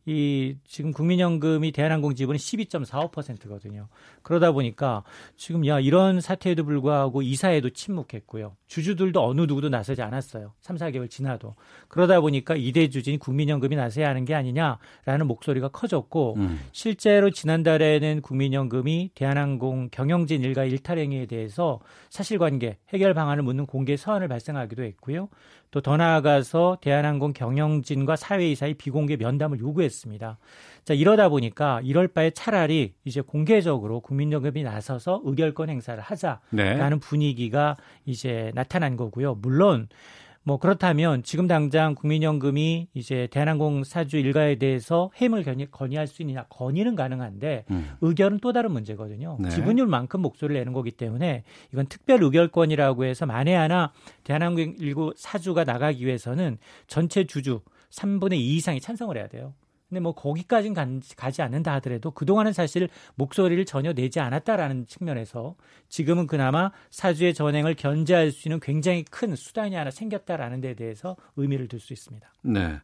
이 지금 국민연금이 대한항공 지분은 12.45%거든요. 그러다 보니까 지금 야 이런 사태에도 불구하고 이사에도 침묵했고요. 주주들도 어느 누구도 나서지 않았어요. 3, 4개월 지나도. 그러다 보니까 이대 주진이 국민연금이 나서야 하는 게 아니냐라는 목소리가 커졌고 음. 실제로 지난달에는 국민연금이 대한항공 경영진 일가 일탈 행위에 대해서 사실관계 해결 방안을 묻는 공개 서한을 발생하기도 했고요. 또 더 나아가서 대한항공 경영진과 사회이사의 비공개 면담을 요구했 습니다. 자, 이러다 보니까 이럴 바에 차라리 이제 공개적으로 국민연금이 나서서 의결권 행사를 하자라는 네. 분위기가 이제 나타난 거고요. 물론 뭐 그렇다면 지금 당장 국민연금이 이제 대한항공 사주 일가에 대해서 해임을 건의, 건의 할 수 있느냐 건의는 가능한데 음. 의결은 또 다른 문제거든요. 네. 지분율만큼 목소리를 내는 거기 때문에 이건 특별 의결권이라고 해서 만에 하나 대한항공 일가 사주가 나가기 위해서는 전체 주주 3분의 2 이상이 찬성을 해야 돼요. 근데 뭐 거기까지는 가지 않는다 하더라도 그동안은 사실 목소리를 전혀 내지 않았다라는 측면에서 지금은 그나마 사주의 전횡을 견제할 수 있는 굉장히 큰 수단이 하나 생겼다라는 데 대해서 의미를 둘 수 있습니다. 네.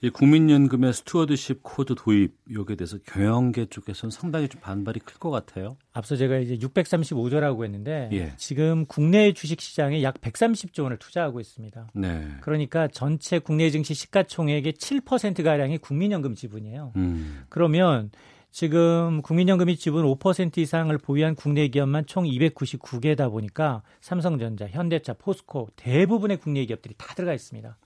이 국민연금의 stewardship code 도입 여기에 대해서 경영계 쪽에서는 상당히 좀 반발이 클 것 같아요. 앞서 제가 이제 635조라고 했는데 예. 지금 국내 주식 시장에 약 130조 원을 투자하고 있습니다. 네. 그러니까 전체 국내 증시 시가총액의 7% 가량이 국민연금 지분이에요. 음. 그러면 지금 국민연금이 지분 5% 이상을 보유한 국내 기업만 총 299개다 보니까 삼성전자, 현대차, 포스코 대부분의 국내 기업들이 다 들어가 있습니다.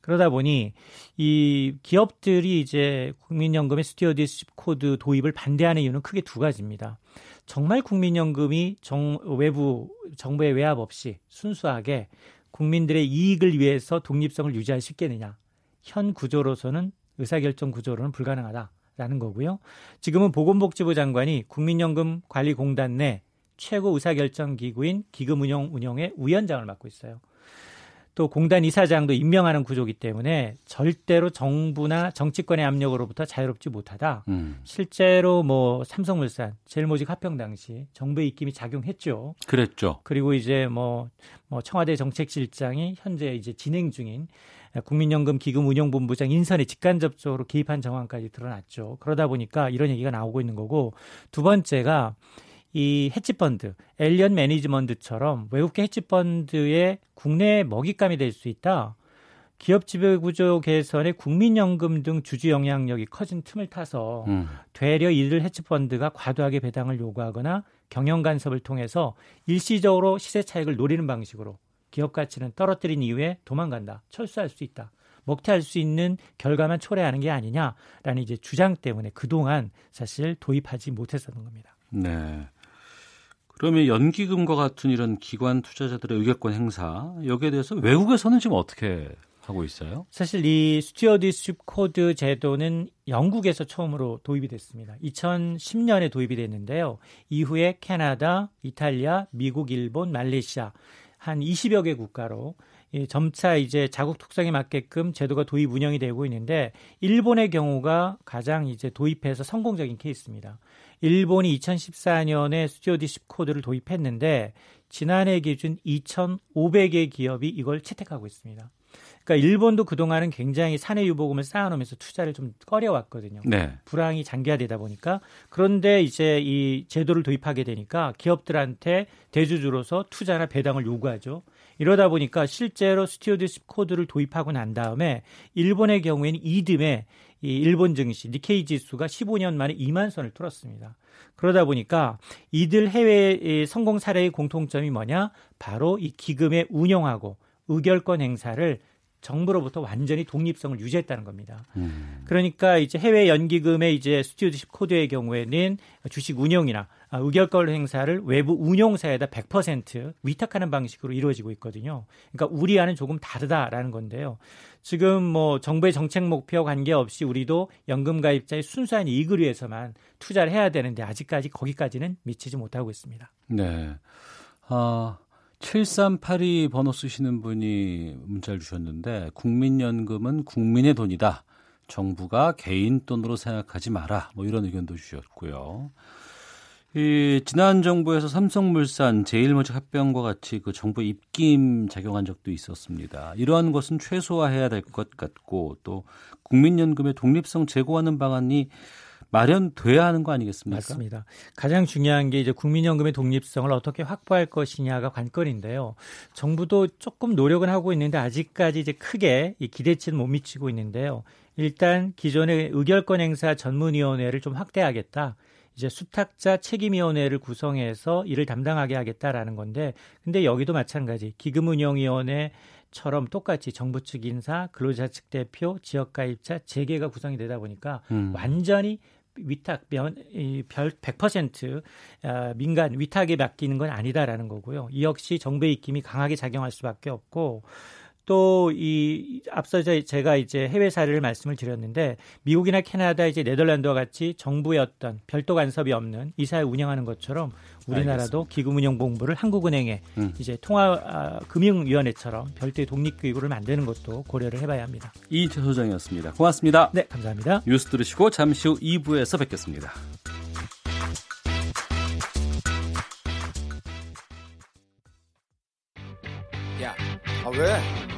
그러다 보니 이 기업들이 이제 국민연금의 stewardship code 도입을 반대하는 이유는 크게 두 가지입니다. 정말 국민연금이 정, 외부 정부의 외압 없이 순수하게 국민들의 이익을 위해서 독립성을 유지할 수 있겠느냐. 현 구조로서는 의사결정 구조로는 불가능하다라는 거고요. 지금은 보건복지부 장관이 국민연금 관리공단 내 최고 의사결정 기구인 기금운용 운영의 위원장을 맡고 있어요. 또 공단 이사장도 임명하는 구조기 때문에 절대로 정부나 정치권의 압력으로부터 자유롭지 못하다. 음. 실제로 뭐 삼성물산 제일모직 합병 당시 정부의 입김이 작용했죠. 그랬죠. 그리고 이제 뭐, 뭐 청와대 정책실장이 현재 이제 진행 중인 국민연금 기금 운용본부장 인선에 직간접적으로 개입한 정황까지 드러났죠. 그러다 보니까 이런 얘기가 나오고 있는 거고 두 번째가 이 헤지펀드, 엘리언 매니지먼트처럼 외국계 헤지펀드의 국내 먹잇감이 될 수 있다. 기업 지배구조 개선에 국민연금 등 주주 영향력이 커진 틈을 타서 음. 되려 이들 헤지펀드가 과도하게 배당을 요구하거나 경영 간섭을 통해서 일시적으로 시세 차익을 노리는 방식으로 기업 가치는 떨어뜨린 이후에 도망간다. 철수할 수 있다. 먹튀할 수 있는 결과만 초래하는 게 아니냐라는 이제 주장 때문에 그동안 사실 도입하지 못했었던 겁니다. 네. 그러면 연기금과 같은 이런 기관 투자자들의 의결권 행사 여기에 대해서 외국에서는 지금 어떻게 하고 있어요? 사실 이 stewardship code 제도는 영국에서 처음으로 도입이 됐습니다. 2010년에 도입이 됐는데요. 이후에 캐나다, 이탈리아, 미국, 일본, 말레이시아 한 20여 개 국가로 점차 이제 자국 특성에 맞게끔 제도가 도입 운영이 되고 있는데 일본의 경우가 가장 이제 도입해서 성공적인 케이스입니다. 일본이 2014년에 스튜어디십 코드를 도입했는데 지난해 기준 2,500개 기업이 이걸 채택하고 있습니다. 그러니까 일본도 그동안은 굉장히 사내 유보금을 쌓아놓으면서 투자를 좀 꺼려왔거든요. 네. 불황이 장기화되다 보니까 그런데 이제 이 제도를 도입하게 되니까 기업들한테 대주주로서 투자나 배당을 요구하죠. 이러다 보니까 실제로 stewardship code를 도입하고 난 다음에 일본의 경우에는 이듬해 이 일본 증시 니케이 지수가 15년 만에 2만 선을 뚫었습니다. 그러다 보니까 이들 해외 성공 사례의 공통점이 뭐냐? 바로 이 기금의 운영하고 의결권 행사를 정부로부터 완전히 독립성을 유지했다는 겁니다. 음. 그러니까 이제 해외 연기금의 이제 stewardship code의 경우에는 주식 운영이나 의결권 행사를 외부 운용사에다 100% 위탁하는 방식으로 이루어지고 있거든요. 그러니까 우리와는 조금 다르다라는 건데요. 지금 뭐 정부의 정책 목표 관계없이 우리도 연금 가입자의 순수한 이익을 위해서만 투자를 해야 되는데 아직까지 거기까지는 미치지 못하고 있습니다. 네. 아, 7382 번호 쓰시는 분이 문자를 주셨는데 국민연금은 국민의 돈이다. 정부가 개인 돈으로 생각하지 마라. 뭐 이런 의견도 주셨고요. 이 지난 정부에서 삼성물산, 제일모직 합병과 같이 그 정부 입김 작용한 적도 있었습니다. 이러한 것은 최소화해야 될 것 같고 또 국민연금의 독립성 제고하는 방안이 마련돼야 하는 거 아니겠습니까? 맞습니다. 가장 중요한 게 이제 국민연금의 독립성을 어떻게 확보할 것이냐가 관건인데요. 정부도 조금 노력은 하고 있는데 아직까지 이제 크게 이 기대치는 못 미치고 있는데요. 일단 기존의 의결권 행사 전문위원회를 좀 확대하겠다. 이제 수탁자 책임위원회를 구성해서 이를 담당하게 하겠다라는 건데, 근데 여기도 마찬가지 기금운용위원회 처럼 똑같이 정부 측 인사, 근로자 측 대표, 지역가입자, 재계가 구성이 되다 보니까 음. 완전히 위탁 면, 별100% 아, 민간 위탁에 맡기는 건 아니다라는 거고요. 이 역시 정부의 입김이 강하게 작용할 수밖에 없고 또 이 앞서 제가 이제 해외 사례를 말씀을 드렸는데 미국이나 캐나다 이제 네덜란드와 같이 정부의 어떤 별도 간섭이 없는 이사회 운영하는 것처럼 우리나라도 기금운용본부를 한국은행에 음. 이제 통화금융위원회처럼 별도의 독립기구를 만드는 것도 고려를 해봐야 합니다. 이재 소장이었습니다. 고맙습니다. 네, 감사합니다. 뉴스 들으시고 잠시 후 2부에서 뵙겠습니다. 야, 아 왜?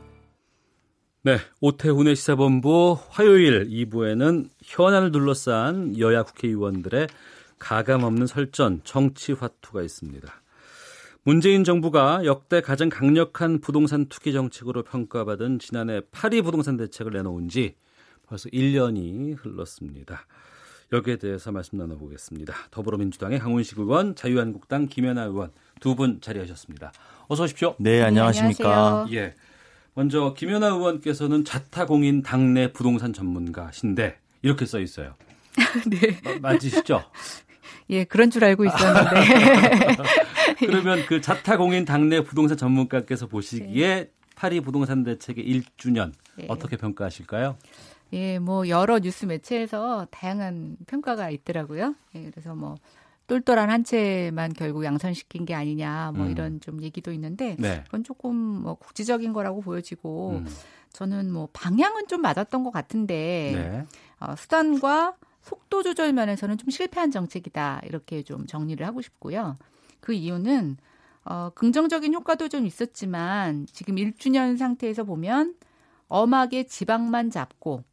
네, 오태훈의 시사본부 화요일 2부에는 현안을 둘러싼 여야 국회의원들의 가감없는 설전, 정치 화투가 있습니다. 문재인 정부가 역대 가장 강력한 부동산 투기 정책으로 평가받은 지난해 파리 부동산 대책을 내놓은 지 벌써 1년이 흘렀습니다. 여기에 대해서 말씀 나눠보겠습니다. 더불어민주당의 강훈식 의원, 자유한국당 김연아 의원 두 분 자리하셨습니다. 어서 오십시오. 네, 안녕하십니까. 네, 예. 먼저 김연아 의원께서는 자타공인 당내 부동산 전문가신데 이렇게 써 있어요. 네. 맞으시죠? 예, 그런 줄 알고 있었는데. 그러면 그 자타공인 당내 부동산 전문가께서 보시기에 네. 파리 부동산 대책의 1주년 네. 어떻게 평가하실까요? 예, 뭐 여러 뉴스 매체에서 다양한 평가가 있더라고요. 예, 그래서 뭐 똘똘한 한 채만 결국 양산시킨 게 아니냐 뭐 음. 이런 좀 얘기도 있는데 네. 그건 조금 뭐 국지적인 거라고 보여지고 음. 저는 뭐 방향은 좀 맞았던 것 같은데 네. 어, 수단과 속도 조절 면에서는 좀 실패한 정책이다 이렇게 좀 정리를 하고 싶고요. 그 이유는 어, 긍정적인 효과도 좀 있었지만 지금 1주년 상태에서 보면 엄하게 지방만 잡고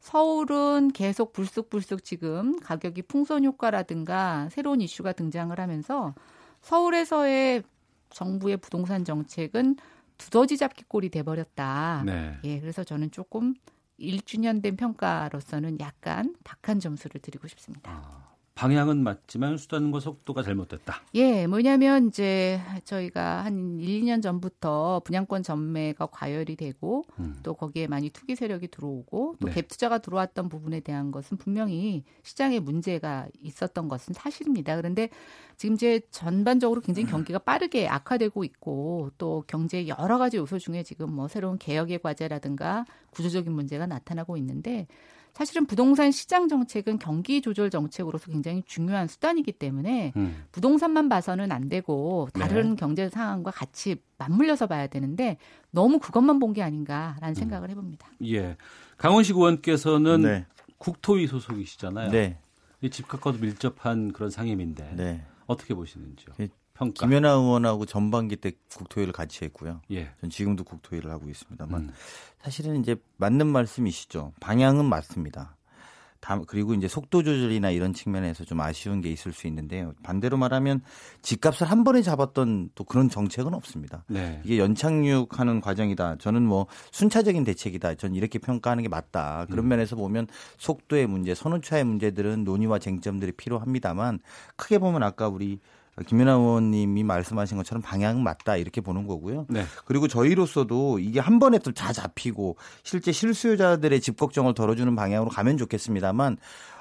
서울은 계속 불쑥불쑥 지금 가격이 풍선 효과라든가 새로운 이슈가 등장을 하면서 서울에서의 정부의 부동산 정책은 두더지 잡기 꼴이 돼버렸다. 네. 예, 그래서 저는 조금 1주년 된 평가로서는 약간 박한 점수를 드리고 싶습니다. 아. 방향은 맞지만 수단과 속도가 잘못됐다. 예, 뭐냐면 이제 저희가 한 1, 2년 전부터 분양권 전매가 과열이 되고 음. 또 거기에 많이 투기 세력이 들어오고 또갭 네. 투자가 들어왔던 부분에 대한 것은 분명히 시장에 문제가 있었던 것은 사실입니다. 그런데 지금 이제 전반적으로 굉장히 음. 경기가 빠르게 악화되고 있고 또 경제 여러 가지 요소 중에 지금 뭐 새로운 개혁의 과제라든가 구조적인 문제가 나타나고 있는데 사실은 부동산 시장 정책은 경기 조절 정책으로서 굉장히 중요한 수단이기 때문에 음. 부동산만 봐서는 안 되고 다른 네. 경제 상황과 같이 맞물려서 봐야 되는데 너무 그것만 본 게 아닌가라는 음. 생각을 해봅니다. 예, 강원식 의원께서는 네. 국토위 소속이시잖아요. 네. 집값과도 밀접한 그런 상임인데 네. 어떻게 보시는지요? 평가. 김연아 의원하고 전반기 때 국토위를 같이 했고요. 예. 전 지금도 국토위를 하고 있습니다만 음. 사실은 이제 맞는 말씀이시죠. 방향은 맞습니다. 다, 그리고 이제 속도 조절이나 이런 측면에서 좀 아쉬운 게 있을 수 있는데요. 반대로 말하면 집값을 한 번에 잡았던 또 그런 정책은 없습니다. 네. 이게 연착륙하는 과정이다. 저는 뭐 순차적인 대책이다. 저는 이렇게 평가하는 게 맞다. 그런 음. 면에서 보면 속도의 문제, 선호차의 문제들은 논의와 쟁점들이 필요합니다만 크게 보면 아까 우리 김연아 의원님이 말씀하신 것처럼 방향은 맞다 이렇게 보는 거고요. 네. 그리고 저희로서도 이게 한 번에 또 다 잡히고 실제 실수요자들의 집 걱정을 덜어주는 방향으로 가면 좋겠습니다만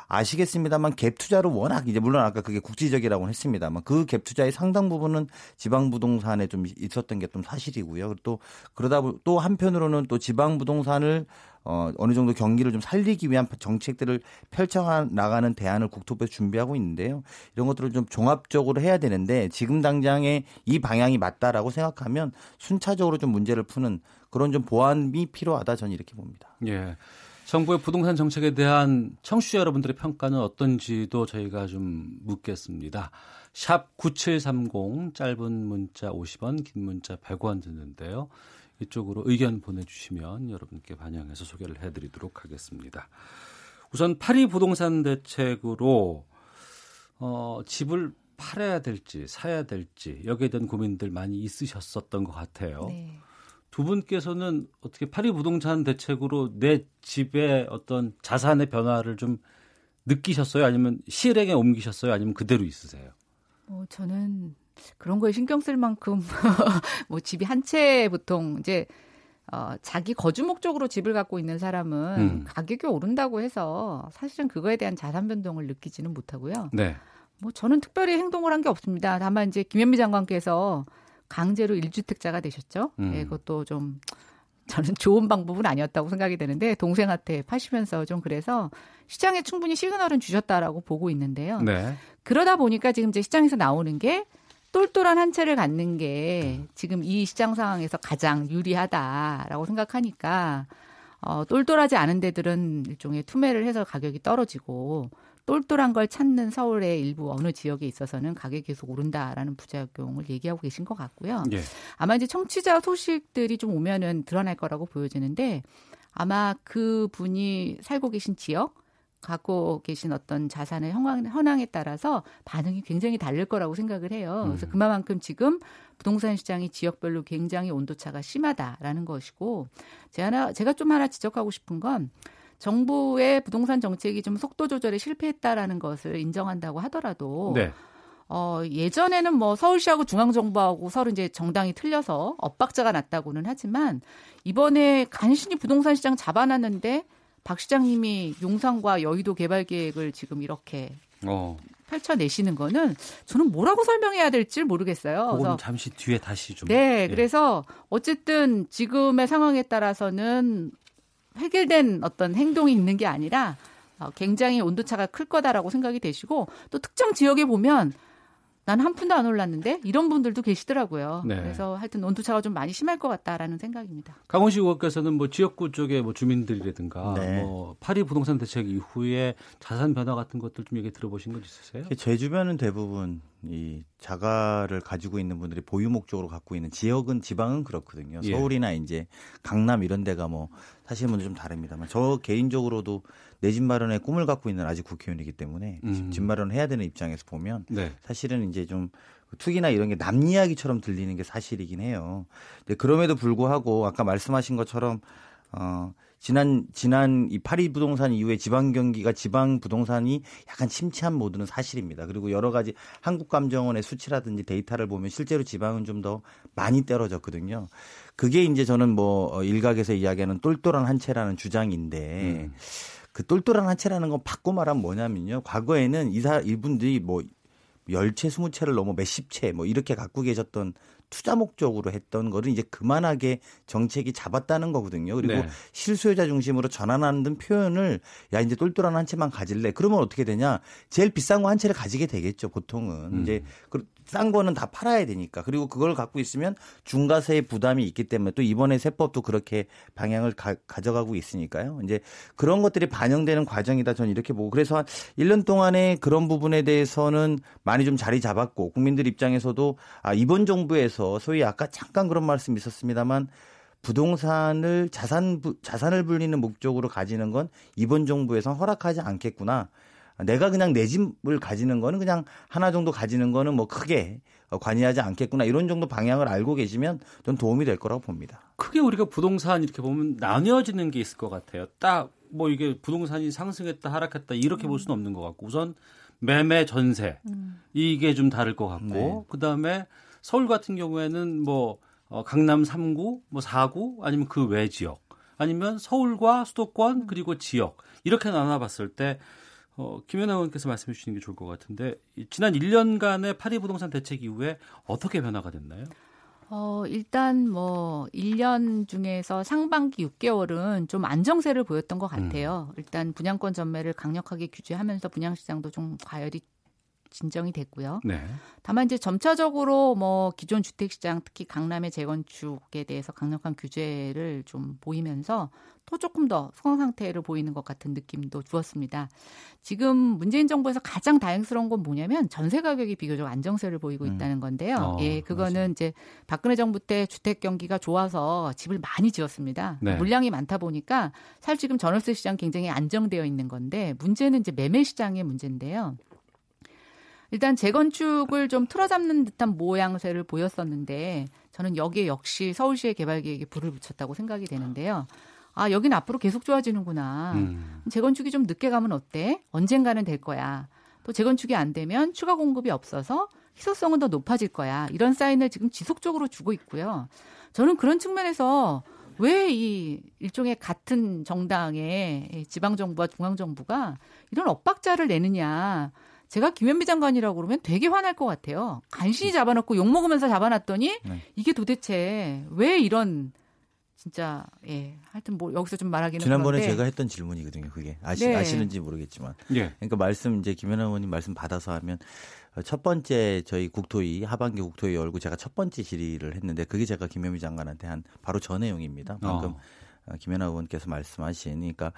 아시겠습니다만 갭 투자로 워낙 이제 물론 아까 그게 국지적이라고 했습니다만 그 갭 투자의 상당 부분은 지방 부동산에 좀 있었던 게 좀 사실이고요. 또 그러다 또 한편으로는 또 지방 부동산을 어, 어느 정도 경기를 좀 살리기 위한 정책들을 펼쳐 나가는 대안을 국토부에서 준비하고 있는데요. 이런 것들을 좀 종합적으로 해야 되는데 지금 당장에 이 방향이 맞다라고 생각하면 순차적으로 좀 문제를 푸는 그런 좀 보완이 필요하다 저는 이렇게 봅니다. 예. 정부의 부동산 정책에 대한 청취자 여러분들의 평가는 어떤지도 저희가 좀 묻겠습니다. 샵 9730 짧은 문자 50원, 긴 문자 100원 듣는데요. 이쪽으로 의견 보내주시면 여러분께 반영해서 소개를 해드리도록 하겠습니다. 우선 파리 부동산 대책으로 어, 집을 팔아야 될지 사야 될지 여기에 대한 고민들 많이 있으셨었던 것 같아요. 네. 두 분께서는 어떻게 파리 부동산 대책으로 내 집의 어떤 자산의 변화를 좀 느끼셨어요? 아니면 실행에 옮기셨어요? 아니면 그대로 있으세요? 어, 저는 그런 거에 신경 쓸 만큼 뭐 집이 한 채 보통 이제 어, 자기 거주 목적으로 집을 갖고 있는 사람은 음. 가격이 오른다고 해서 사실은 그거에 대한 자산 변동을 느끼지는 못하고요. 네. 뭐 저는 특별히 행동을 한 게 없습니다. 다만 이제 김현미 장관께서 강제로 1주택자가 되셨죠. 음. 예, 그것도 좀 저는 좋은 방법은 아니었다고 생각이 되는데 동생한테 파시면서 좀 그래서 시장에 충분히 시그널은 주셨다라고 보고 있는데요. 네. 그러다 보니까 지금 이제 시장에서 나오는 게 똘똘한 한 채를 갖는 게 지금 이 시장 상황에서 가장 유리하다라고 생각하니까 어, 똘똘하지 않은 데들은 일종의 투매를 해서 가격이 떨어지고 똘똘한 걸 찾는 서울의 일부 어느 지역에 있어서는 가격이 계속 오른다라는 부작용을 얘기하고 계신 것 같고요. 예. 아마 이제 청취자 소식들이 좀 오면은 드러날 거라고 보여지는데 아마 그 분이 살고 계신 지역 갖고 계신 어떤 자산의 현황, 현황에 따라서 반응이 굉장히 다를 거라고 생각을 해요. 그래서 음. 그만큼 지금 부동산 시장이 지역별로 굉장히 온도차가 심하다라는 것이고 제가, 제가 좀 하나 지적하고 싶은 건 정부의 부동산 정책이 좀 속도 조절에 실패했다라는 것을 인정한다고 하더라도 네. 어, 예전에는 뭐 서울시하고 중앙정부하고 서로 이제 정당이 틀려서 엇박자가 났다고는 하지만 이번에 간신히 부동산 시장 잡아놨는데 박 시장님이 용산과 여의도 개발 계획을 지금 이렇게 어. 펼쳐내시는 거는 저는 뭐라고 설명해야 될지 모르겠어요. 그건 잠시 뒤에 다시 좀. 네, 예. 그래서 어쨌든 지금의 상황에 따라서는 해결된 어떤 행동이 있는 게 아니라 어, 굉장히 온도차가 클 거다라고 생각이 되시고 또 특정 지역에 보면 난 한 푼도 안 올랐는데 이런 분들도 계시더라고요. 네. 그래서 하여튼 온도차가 좀 많이 심할 것 같다라는 생각입니다. 강원시 의원께서는 뭐 지역구 쪽에 뭐 주민들이라든가 네. 뭐 파리 부동산 대책 이후에 자산 변화 같은 것들 좀 얘기 들어보신 것 있으세요? 제 주변은 대부분 이 자가를 가지고 있는 분들이 보유 목적으로 갖고 있는 지역은 지방은 그렇거든요. 예. 서울이나 이제 강남 이런 데가 뭐 사실 문제 좀 다릅니다만 저 개인적으로도 내 집 마련의 꿈을 갖고 있는 아직 국회의원이기 때문에 음. 집 마련을 해야 되는 입장에서 보면 네. 사실은 이제 좀 투기나 이런 게 남 이야기처럼 들리는 게 사실이긴 해요. 근데 그럼에도 불구하고 아까 말씀하신 것처럼 어 지난 지난 이 파리 부동산 이후에 지방 경기가 지방 부동산이 약간 침체한 모드는 사실입니다. 그리고 여러 가지 한국감정원의 수치라든지 데이터를 보면 실제로 지방은 좀 더 많이 떨어졌거든요. 그게 이제 저는 뭐 어, 일각에서 이야기하는 똘똘한 한 채라는 주장인데 음. 그 똘똘한 한 채라는 건 바꿔 말하면 뭐냐면요. 과거에는 이사 이분들이 뭐 열채 스무 채를 넘어 몇십 채 뭐 이렇게 갖고 계셨던 투자 목적으로 했던 거를 이제 그만하게 정책이 잡았다는 거거든요. 그리고 네. 실수요자 중심으로 전환하는 표현을 야 이제 똘똘한 한 채만 가질래. 그러면 어떻게 되냐? 제일 비싼 거 한 채를 가지게 되겠죠. 보통은 음. 이제 그 싼 거는 다 팔아야 되니까. 그리고 그걸 갖고 있으면 중과세 부담이 있기 때문에 또 이번에 세법도 그렇게 방향을 가, 져가고 있으니까요. 이제 그런 것들이 반영되는 과정이다 저는 이렇게 보고 그래서 한 1년 동안에 그런 부분에 대해서는 많이 좀 자리 잡았고 국민들 입장에서도 아 이번 정부에서 소위 아까 잠깐 그런 말씀 있었습니다만 부동산을 자산 자산을 불리는 목적으로 가지는 건 이번 정부에서 허락하지 않겠구나. 내가 그냥 내 집을 가지는 거는 그냥 하나 정도 가지는 거는 뭐 크게 관여하지 않겠구나 이런 정도 방향을 알고 계시면 좀 도움이 될 거라고 봅니다. 크게 우리가 부동산 이렇게 보면 나뉘어지는 게 있을 것 같아요. 딱 뭐 이게 부동산이 상승했다 하락했다 이렇게 볼 수는 없는 것 같고 우선 매매 전세 음. 이게 좀 다를 것 같고 네. 그 다음에 서울 같은 경우에는 뭐 어, 강남 3구, 뭐 4구 아니면 그 외 지역 아니면 서울과 수도권 그리고 지역 이렇게 나눠봤을 때 어, 김연아 의원께서 말씀해 주시는 게 좋을 것 같은데 지난 1년간의 파리 부동산 대책 이후에 어떻게 변화가 됐나요? 어, 일단 뭐 1년 중에서 상반기 6개월은 좀 안정세를 보였던 것 같아요. 음. 일단 분양권 전매를 강력하게 규제하면서 분양 시장도 좀 과열이 진정이 됐고요. 네. 다만 이제 점차적으로 뭐 기존 주택 시장 특히 강남의 재건축에 대해서 강력한 규제를 좀 보이면서 또 조금 더 성장 상태를 보이는 것 같은 느낌도 주었습니다. 지금 문재인 정부에서 가장 다행스러운 건 뭐냐면 전세 가격이 비교적 안정세를 보이고 음. 있다는 건데요. 어, 예, 그거는 맞아요. 이제 박근혜 정부 때 주택 경기가 좋아서 집을 많이 지었습니다. 네. 물량이 많다 보니까 사실 지금 전월세 시장 굉장히 안정되어 있는 건데 문제는 이제 매매 시장의 문제인데요. 일단 재건축을 좀 틀어잡는 듯한 모양새를 보였었는데 저는 여기에 역시 서울시의 개발 계획에 불을 붙였다고 생각이 되는데요. 아, 여기는 앞으로 계속 좋아지는구나. 음. 재건축이 좀 늦게 가면 어때? 언젠가는 될 거야. 또 재건축이 안 되면 추가 공급이 없어서 희소성은 더 높아질 거야. 이런 사인을 지금 지속적으로 주고 있고요. 저는 그런 측면에서 왜 이 일종의 같은 정당의 지방정부와 중앙정부가 이런 엇박자를 내느냐. 제가 김현미 장관이라고 그러면 되게 화날 것 같아요. 간신히 잡아놓고 욕 먹으면서 잡아놨더니 네. 이게 도대체 왜 이런 진짜 예 하여튼 뭐 여기서 좀 말하기는 지난번에 그런데. 제가 했던 질문이거든요. 그게 아시, 네. 아시는지 모르겠지만 예. 그러니까 말씀 이제 김현아 의원님 말씀 받아서 하면 첫 번째 저희 국토위 하반기 국토위 열고 제가 첫 번째 질의를 했는데 그게 제가 김현미 장관한테 한 바로 전 내용입니다. 방금 어. 김현아 의원께서 말씀하신 그러니까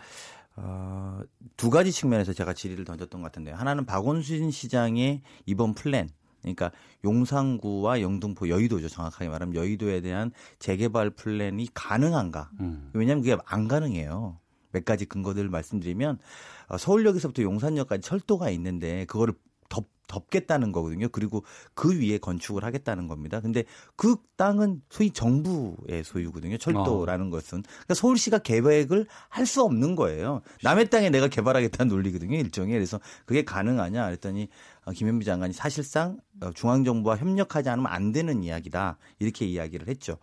어, 두 가지 측면에서 제가 질의를 던졌던 것 같은데요. 하나는 박원순 시장의 이번 플랜, 그러니까 용산구와 영등포, 여의도죠. 정확하게 말하면 여의도에 대한 재개발 플랜이 가능한가? 음. 왜냐하면 그게 안 가능해요. 몇 가지 근거들을 말씀드리면 어, 서울역에서부터 용산역까지 철도가 있는데 그거를 덮, 덮겠다는 거거든요. 그리고 그 위에 건축을 하겠다는 겁니다. 근데 그 땅은 소위 정부의 소유거든요. 철도라는 어. 것은. 그러니까 서울시가 계획을 할 수 없는 거예요. 남의 땅에 내가 개발하겠다는 논리거든요. 일종의. 그래서 그게 가능하냐 그랬더니 어, 김현미 장관이 사실상 어, 중앙정부와 협력하지 않으면 안 되는 이야기다. 이렇게 이야기를 했죠.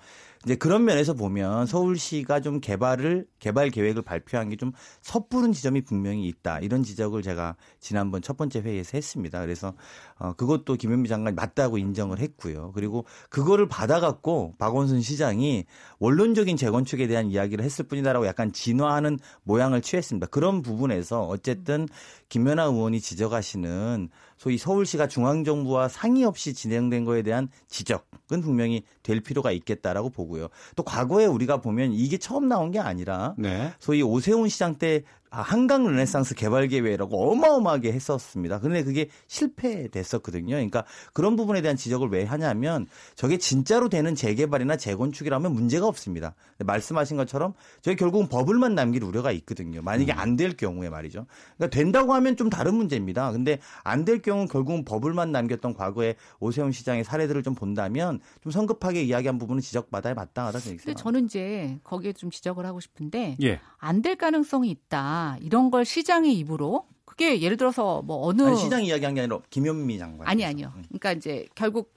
이제 그런 면에서 보면 서울시가 좀 개발을 개발 계획을 발표한 게 좀 섣부른 지점이 분명히 있다. 이런 지적을 제가 지난번 첫 번째 회의에서 했습니다. 그래서 어, 그것도 김현미 장관이 맞다고 인정을 했고요. 그리고 그거를 받아갖고 박원순 시장이 원론적인 재건축에 대한 이야기를 했을 뿐이다라고 약간 진화하는 모양을 취했습니다. 그런 부분에서 어쨌든 김연아 의원이 지적하시는 소위 서울시가 중앙정부와 상의 없이 진행된 거에 대한 지적은 분명히 될 필요가 있겠다라고 보고요. 또 과거에 우리가 보면 이게 처음 나온 게 아니라 네. 소위 오세훈 시장 때 아, 한강 르네상스 개발 계획이라고 어마어마하게 했었습니다. 근데 그게 실패됐었거든요. 그러니까 그런 부분에 대한 지적을 왜 하냐면 저게 진짜로 되는 재개발이나 재건축이라면 문제가 없습니다. 말씀하신 것처럼 저희 결국은 버블만 남길 우려가 있거든요. 만약에 음. 안될 경우에 말이죠. 그러니까 된다고 하면 좀 다른 문제입니다. 근데 안 될 경우는 결국은 버블만 남겼던 과거의 오세훈 시장의 사례들을 좀 본다면 좀 성급하게 이야기한 부분은 지적받아야 마땅하다 생각합니다. 근데 저는 이제 거기에 좀 지적을 하고 싶은데 예. 안될 가능성이 있다. 이런 걸 시장의 입으로 그게 예를 들어서 뭐 어느 아니, 시장 이야기한 게 아니라 김현미 장관 아니 아니요. 그러니까 이제 결국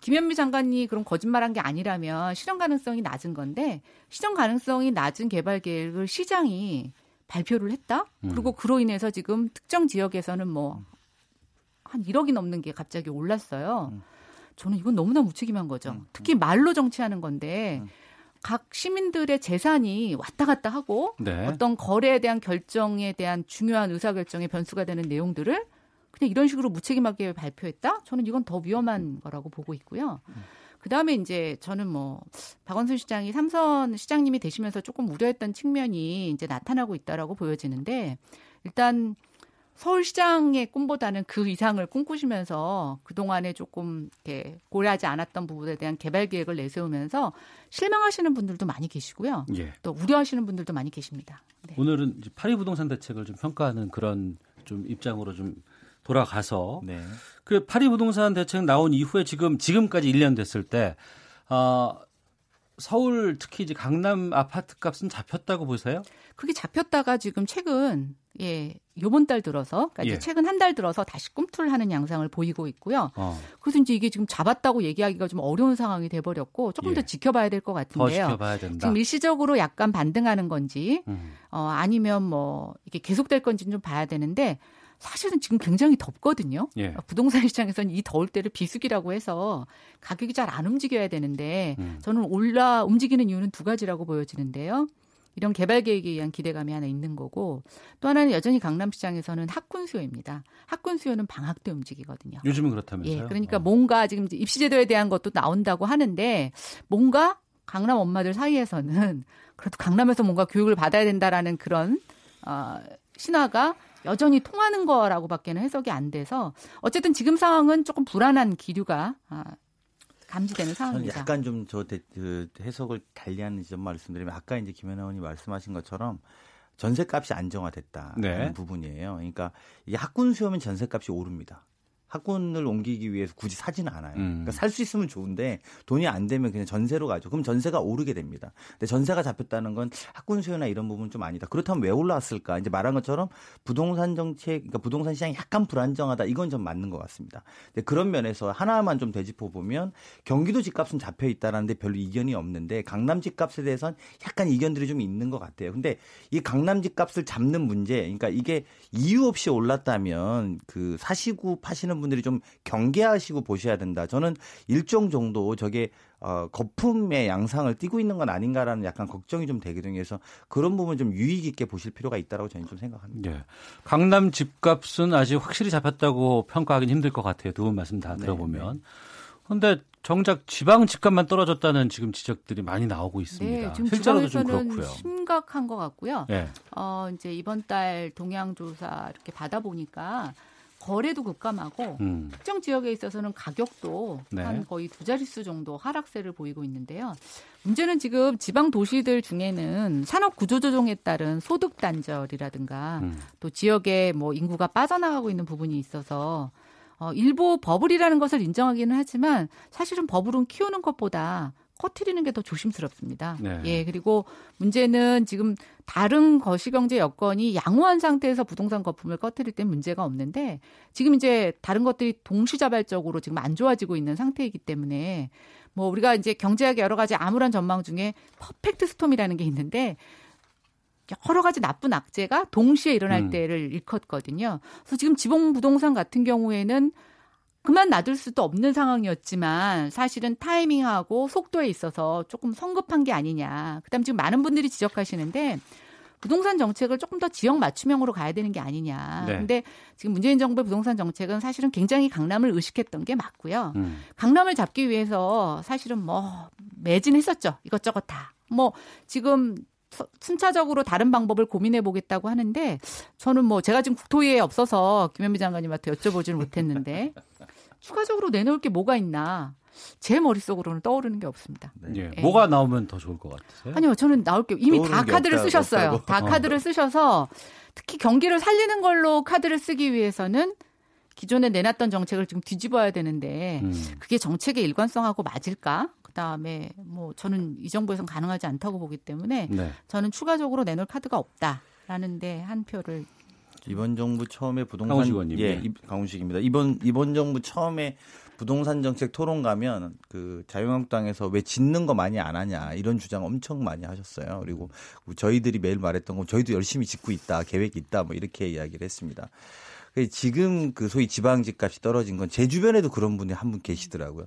김현미 장관이 그런 거짓말한 게 아니라면 실현 가능성이 낮은 건데 실현 가능성이 낮은 개발 계획을 시장이 발표를 했다. 음. 그리고 그로 인해서 지금 특정 지역에서는 뭐 한 1억이 넘는 게 갑자기 올랐어요. 음. 저는 이건 너무나 무책임한 거죠. 음. 특히 말로 정치하는 건데 각 시민들의 재산이 왔다 갔다 하고 네. 어떤 거래에 대한 결정에 대한 중요한 의사결정의 변수가 되는 내용들을 그냥 이런 식으로 무책임하게 발표했다? 저는 이건 더 위험한 거라고 보고 있고요. 그 다음에 이제 저는 뭐 박원순 시장이 삼선 시장님이 되시면서 조금 우려했던 측면이 이제 나타나고 있다라고 보여지는데 일단 서울시장의 꿈보다는 그 이상을 꿈꾸시면서 그동안에 조금 이렇게 고려하지 않았던 부분에 대한 개발 계획을 내세우면서 실망하시는 분들도 많이 계시고요. 예. 또 우려하시는 분들도 많이 계십니다. 네. 오늘은 파리 부동산 대책을 좀 평가하는 그런 좀 입장으로 좀 돌아가서 네. 그 파리 부동산 대책 나온 이후에 지금 지금까지 1년 됐을 때 어, 서울 특히 이제 강남 아파트 값은 잡혔다고 보세요? 그게 잡혔다가 지금 최근 예 요번 달 들어서 그러니까 예. 최근 한 달 들어서 다시 꿈틀하는 양상을 보이고 있고요. 어. 그래서 이제 이게 지금 잡았다고 얘기하기가 좀 어려운 상황이 돼버렸고 조금 예. 더 지켜봐야 될 것 같은데요. 더 지켜봐야 된다. 지금 일시적으로 약간 반등하는 건지 음. 어, 아니면 뭐 이게 계속될 건지는 좀 봐야 되는데 사실은 지금 굉장히 덥거든요. 예. 부동산 시장에서는 이 더울 때를 비수기라고 해서 가격이 잘 안 움직여야 되는데 음. 저는 올라 움직이는 이유는 두 가지라고 보여지는데요. 이런 개발 계획에 의한 기대감이 하나 있는 거고 또 하나는 여전히 강남시장에서는 학군 수요입니다. 학군 수요는 방학 때 움직이거든요. 요즘은 그렇다면서요? 예, 그러니까 어. 뭔가 지금 입시제도에 대한 것도 나온다고 하는데 뭔가 강남 엄마들 사이에서는 그래도 강남에서 뭔가 교육을 받아야 된다라는 그런 어, 신화가 여전히 통하는 거라고밖에는 해석이 안 돼서 어쨌든 지금 상황은 조금 불안한 기류가 아, 감지되는 상황입니다. 약간 좀 저 그 해석을 달리하는 점 말씀드리면 아까 이제 김현 의원이 말씀하신 것처럼 전세값이 안정화됐다는 네. 부분이에요. 그러니까 이 학군 수요면 전세값이 오릅니다. 학군을 옮기기 위해서 굳이 사지는 않아요. 음. 그러니까 살 수 있으면 좋은데 돈이 안 되면 그냥 전세로 가죠. 그럼 전세가 오르게 됩니다. 근데 전세가 잡혔다는 건 학군 수요나 이런 부분 좀 아니다. 그렇다면 왜 올라왔을까? 이제 말한 것처럼 부동산 정책, 그러니까 부동산 시장이 약간 불안정하다. 이건 좀 맞는 것 같습니다. 근데 그런 면에서 하나만 좀 되짚어 보면 경기도 집값은 잡혀 있다라는데 별로 이견이 없는데 강남 집값에 대해서는 약간 이견들이 좀 있는 것 같아요. 근데 이 강남 집값을 잡는 문제, 그러니까 이게 이유 없이 올랐다면 그 사시고 파시는 분들이 좀 경계하시고 보셔야 된다. 저는 일정 정도 저게 어, 거품의 양상을 띠고 있는 건 아닌가라는 약간 걱정이 좀 되거든요. 그래서 그런 부분 좀 유의 깊게 보실 필요가 있다고 저는 좀 생각합니다. 네. 강남 집값은 아직 확실히 잡혔다고 평가하기는 힘들 것 같아요. 두 분 말씀 다 네, 들어보면. 그런데 네. 정작 지방 집값만 떨어졌다는 지금 지적들이 많이 나오고 있습니다. 네, 지금 실제로도 좀 그렇고요. 심각한 것 같고요. 네. 어, 이제 이번 달 동향 조사 이렇게 받아 보니까 거래도 급감하고 음. 특정 지역에 있어서는 가격도 네. 한 거의 두 자릿수 정도 하락세를 보이고 있는데요. 문제는 지금 지방 도시들 중에는 산업 구조 조정에 따른 소득 단절이라든가 음. 또 지역에 뭐 인구가 빠져나가고 있는 부분이 있어서 어, 일부 버블이라는 것을 인정하기는 하지만 사실은 버블은 키우는 것보다 꺼트리는 게 더 조심스럽습니다. 네. 예, 그리고 문제는 지금 다른 거시경제 여건이 양호한 상태에서 부동산 거품을 꺼트릴 땐 문제가 없는데 지금 이제 다른 것들이 동시다발적으로 지금 안 좋아지고 있는 상태이기 때문에 뭐 우리가 이제 경제학의 여러 가지 암울한 전망 중에 perfect storm이라는 게 있는데 여러 가지 나쁜 악재가 동시에 일어날 음. 때를 일컫거든요. 그래서 지금 지금 부동산 같은 경우에는 그만 놔둘 수도 없는 상황이었지만 사실은 타이밍하고 속도에 있어서 조금 성급한 게 아니냐. 그다음 지금 많은 분들이 지적하시는데 부동산 정책을 조금 더 지역 맞춤형으로 가야 되는 게 아니냐. 네. 근데 지금 문재인 정부의 부동산 정책은 사실은 굉장히 강남을 의식했던 게 맞고요. 음. 강남을 잡기 위해서 사실은 뭐 매진했었죠. 이것저것 다. 뭐 지금 순차적으로 다른 방법을 고민해 보겠다고 하는데 저는 뭐 제가 지금 국토위에 없어서 김현미 장관님한테 여쭤보지는 못했는데 추가적으로 내놓을 게 뭐가 있나 제 머릿속으로는 떠오르는 게 없습니다. 네. 예. 네. 뭐가 나오면 더 좋을 것 같으세요? 아니요, 저는 나올 게 이미 다 카드를 없다, 쓰셨어요. 없다고. 다 카드를 어. 쓰셔서 특히 경기를 살리는 걸로 카드를 쓰기 위해서는 기존에 내놨던 정책을 좀 뒤집어야 되는데 음. 그게 정책의 일관성하고 맞을까? 그다음에 뭐 저는 이 정부에선 가능하지 않다고 보기 때문에 네. 저는 추가적으로 내놓을 카드가 없다라는데 한 표를 이번 정부 처음에 부동산 강훈식 예, 강훈식입니다. 이번 이번 정부 처음에 부동산 정책 토론 가면 그 자유한국당에서 왜 짓는 거 많이 안 하냐 이런 주장 엄청 많이 하셨어요. 그리고 저희들이 매일 말했던 건 저희도 열심히 짓고 있다 계획이 있다 뭐 이렇게 이야기를 했습니다. 지금 그 소위 지방 집값이 떨어진 건 제 주변에도 그런 분이 한 분 계시더라고요.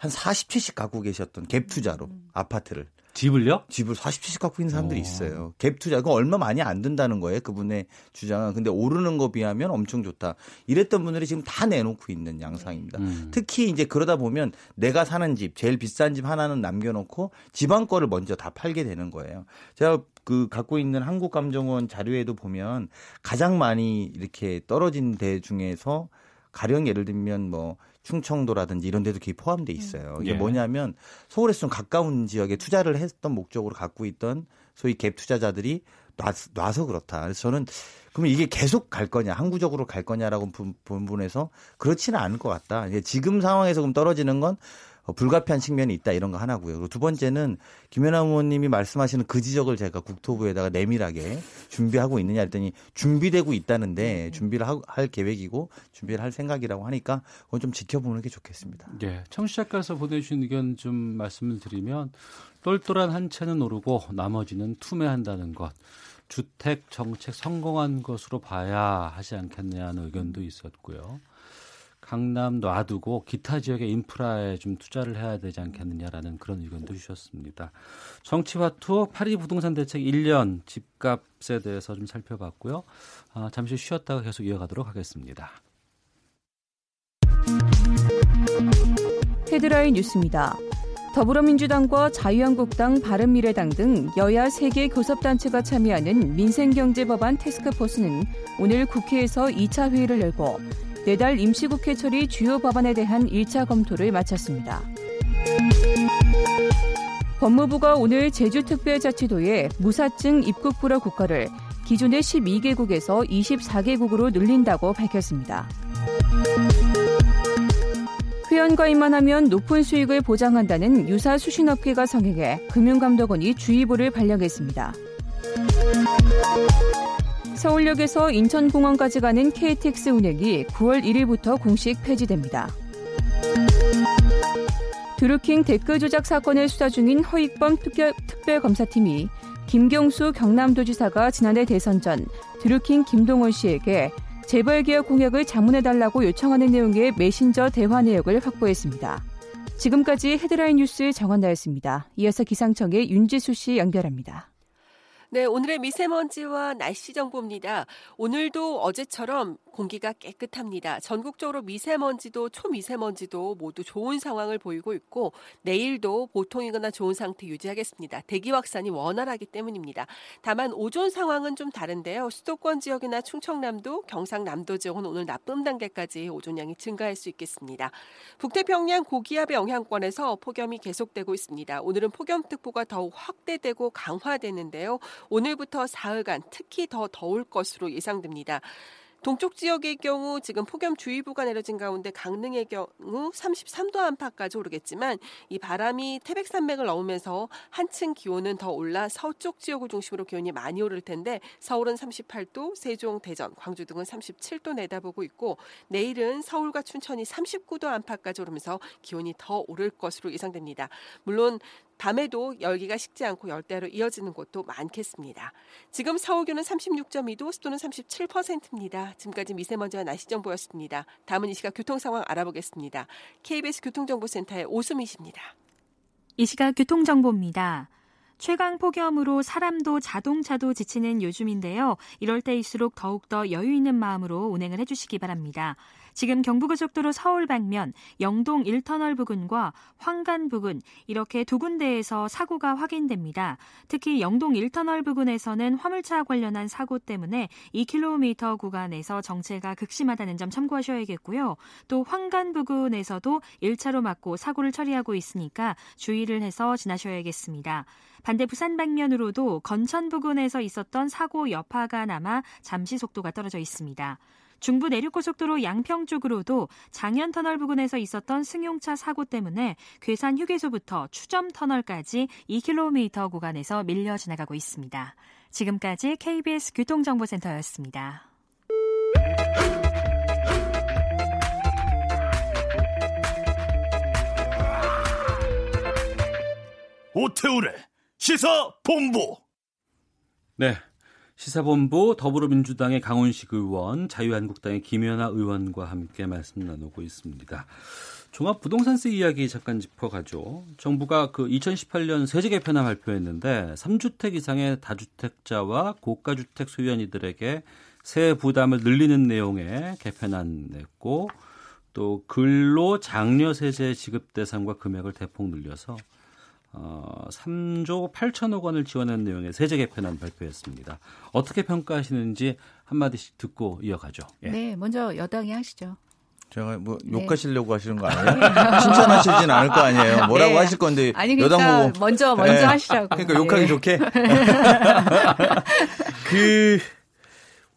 한 40채씩 갖고 계셨던 갭 투자로 아파트를 집을요? 집을 40채씩 갖고 있는 사람들이 어. 있어요. 갭 투자. 그거 얼마 많이 안 든다는 거예요. 그분의 주장은. 근데 오르는 거 비하면 엄청 좋다. 이랬던 분들이 지금 다 내놓고 있는 양상입니다. 음. 특히 이제 그러다 보면 내가 사는 집, 제일 비싼 집 하나는 남겨놓고 지방 거를 먼저 다 팔게 되는 거예요. 제가 그 갖고 있는 한국감정원 자료에도 보면 가장 많이 이렇게 떨어진 데 중에서 가령 예를 들면 뭐 충청도라든지 이런 데도 거의 포함돼 있어요. 이게 예. 뭐냐면 서울에서 좀 가까운 지역에 투자를 했던 목적으로 갖고 있던 소위 갭 투자자들이 놔, 서 그렇다. 그래서 저는 그러면 이게 계속 갈 거냐, 항구적으로 갈 거냐라고 부분에서 그렇지는 않을 것 같다. 지금 상황에서 그럼 떨어지는 건 어, 불가피한 측면이 있다 이런 거 하나고요. 그리고 두 번째는 김연아 의원님이 말씀하시는 그 지적을 제가 국토부에다가 내밀하게 준비하고 있느냐 했더니 준비되고 있다는데 음. 준비를 할 계획이고 준비를 할 생각이라고 하니까 그건 좀 지켜보는 게 좋겠습니다. 네, 청취자께서 보내주신 의견 좀 말씀을 드리면 똘똘한 한 채는 오르고 나머지는 투매한다는 것. 주택 정책 성공한 것으로 봐야 하지 않겠냐는 의견도 있었고요. 강남 놔두고 기타 지역의 인프라에 좀 투자를 해야 되지 않겠느냐라는 그런 의견도 주셨습니다. 정치화투 파리 부동산 대책 1년 집값에 대해서 좀 살펴봤고요. 아, 잠시 쉬었다가 계속 이어가도록 하겠습니다. 헤드라인 뉴스입니다. 더불어민주당과 자유한국당, 바른미래당 등 여야 3개 교섭단체가 참여하는 민생경제법안 테스크포스는 오늘 국회에서 2차 회의를 열고 내달 임시국회 처리 주요 법안에 대한 1차 검토를 마쳤습니다. 법무부가 오늘 제주특별자치도에 무사증 입국 불허 국가를 기존의 12개국에서 24개국으로 늘린다고 밝혔습니다. 회원가입만 하면 높은 수익을 보장한다는 유사 수신업계가 성행해 금융감독원이 주의보를 발령했습니다. 서울역에서 인천공항까지 가는 KTX 운행이 9월 1일부터 공식 폐지됩니다. 드루킹 댓글 조작 사건을 수사 중인 허익범 특별, 특별검사팀이 김경수 경남도지사가 지난해 대선 전 드루킹 김동원 씨에게 재벌개혁 공약을 자문해달라고 요청하는 내용의 메신저 대화 내역을 확보했습니다. 지금까지 헤드라인 뉴스 정원나였습니다. 이어서 기상청의 윤지수 씨 연결합니다. 네, 오늘의 미세먼지와 날씨 정보입니다. 오늘도 어제처럼 공기가 깨끗합니다. 전국적으로 미세먼지도 초미세먼지도 모두 좋은 상황을 보이고 있고 내일도 보통이거나 좋은 상태 유지하겠습니다. 대기 확산이 원활하기 때문입니다. 다만 오존 상황은 좀 다른데요. 수도권 지역이나 충청남도, 경상남도 지역은 오늘 나쁨 단계까지 오존량이 증가할 수 있겠습니다. 북태평양 고기압의 영향권에서 폭염이 계속되고 있습니다. 오늘은 폭염특보가 더욱 확대되고 강화되는데요. 오늘부터 사흘간 특히 더 더울 것으로 예상됩니다. 동쪽 지역의 경우 지금 폭염주의보가 내려진 가운데 강릉의 경우 33도 안팎까지 오르겠지만 이 바람이 태백산맥을 넘으면서 한층 기온은 더 올라 서쪽 지역을 중심으로 기온이 많이 오를 텐데 서울은 38도, 세종, 대전, 광주 등은 37도 내다보고 있고 내일은 서울과 춘천이 39도 안팎까지 오르면서 기온이 더 오를 것으로 예상됩니다. 물론 밤에도 열기가 식지 않고 열대로 이어지는 곳도 많겠습니다. 지금 서울 기온은 36.2도, 습도는 37%입니다. 지금까지 미세먼지와 날씨 정보였습니다. 다음은 이 시각 교통 상황 알아보겠습니다. KBS 교통정보센터의 오수미 씨입니다. 이 시각 교통정보입니다. 최강 폭염으로 사람도 자동차도 지치는 요즘인데요. 이럴 때일수록 더욱더 여유 있는 마음으로 운행을 해주시기 바랍니다. 지금 경부고속도로 서울 방면 영동 1터널 부근과 황간 부근 이렇게 두 군데에서 사고가 확인됩니다. 특히 영동 1터널 부근에서는 화물차 관련한 사고 때문에 2km 구간에서 정체가 극심하다는 점 참고하셔야겠고요. 또 황간 부근에서도 1차로 막고 사고를 처리하고 있으니까 주의를 해서 지나셔야겠습니다. 반대 부산 방면으로도 건천 부근에서 있었던 사고 여파가 남아 잠시 속도가 떨어져 있습니다. 중부 내륙고속도로 양평 쪽으로도 장현 터널 부근에서 있었던 승용차 사고 때문에 괴산 휴게소부터 추점 터널까지 2km 구간에서 밀려 지나가고 있습니다. 지금까지 KBS 교통정보센터였습니다. 오태우래 시사 본부. 네, 시사본부 더불어민주당의 강훈식 의원, 자유한국당의 김연아 의원과 함께 말씀 나누고 있습니다. 종합 부동산세 이야기 잠깐 짚어가죠. 정부가 그 2018년 세제 개편안 발표했는데 3주택 이상의 다주택자와 고가주택 소유인들에게 세 부담을 늘리는 내용의 개편안 냈고 또 근로 장려 세제 지급 대상과 금액을 대폭 늘려서 어, 3조 8천억 원을 지원한 내용의 세제 개편안 발표했습니다. 어떻게 평가하시는지 한마디씩 듣고 이어가죠. 예. 네, 먼저 여당이 하시죠. 제가 뭐 네. 욕하시려고 하시는 거 아니에요? 칭찬하시진 않을 거 아니에요? 뭐라고 네. 하실 건데 아니, 그러니까 여당 보고 먼저 먼저 네. 하시라고. 그러니까 욕하기 네. 좋게. 그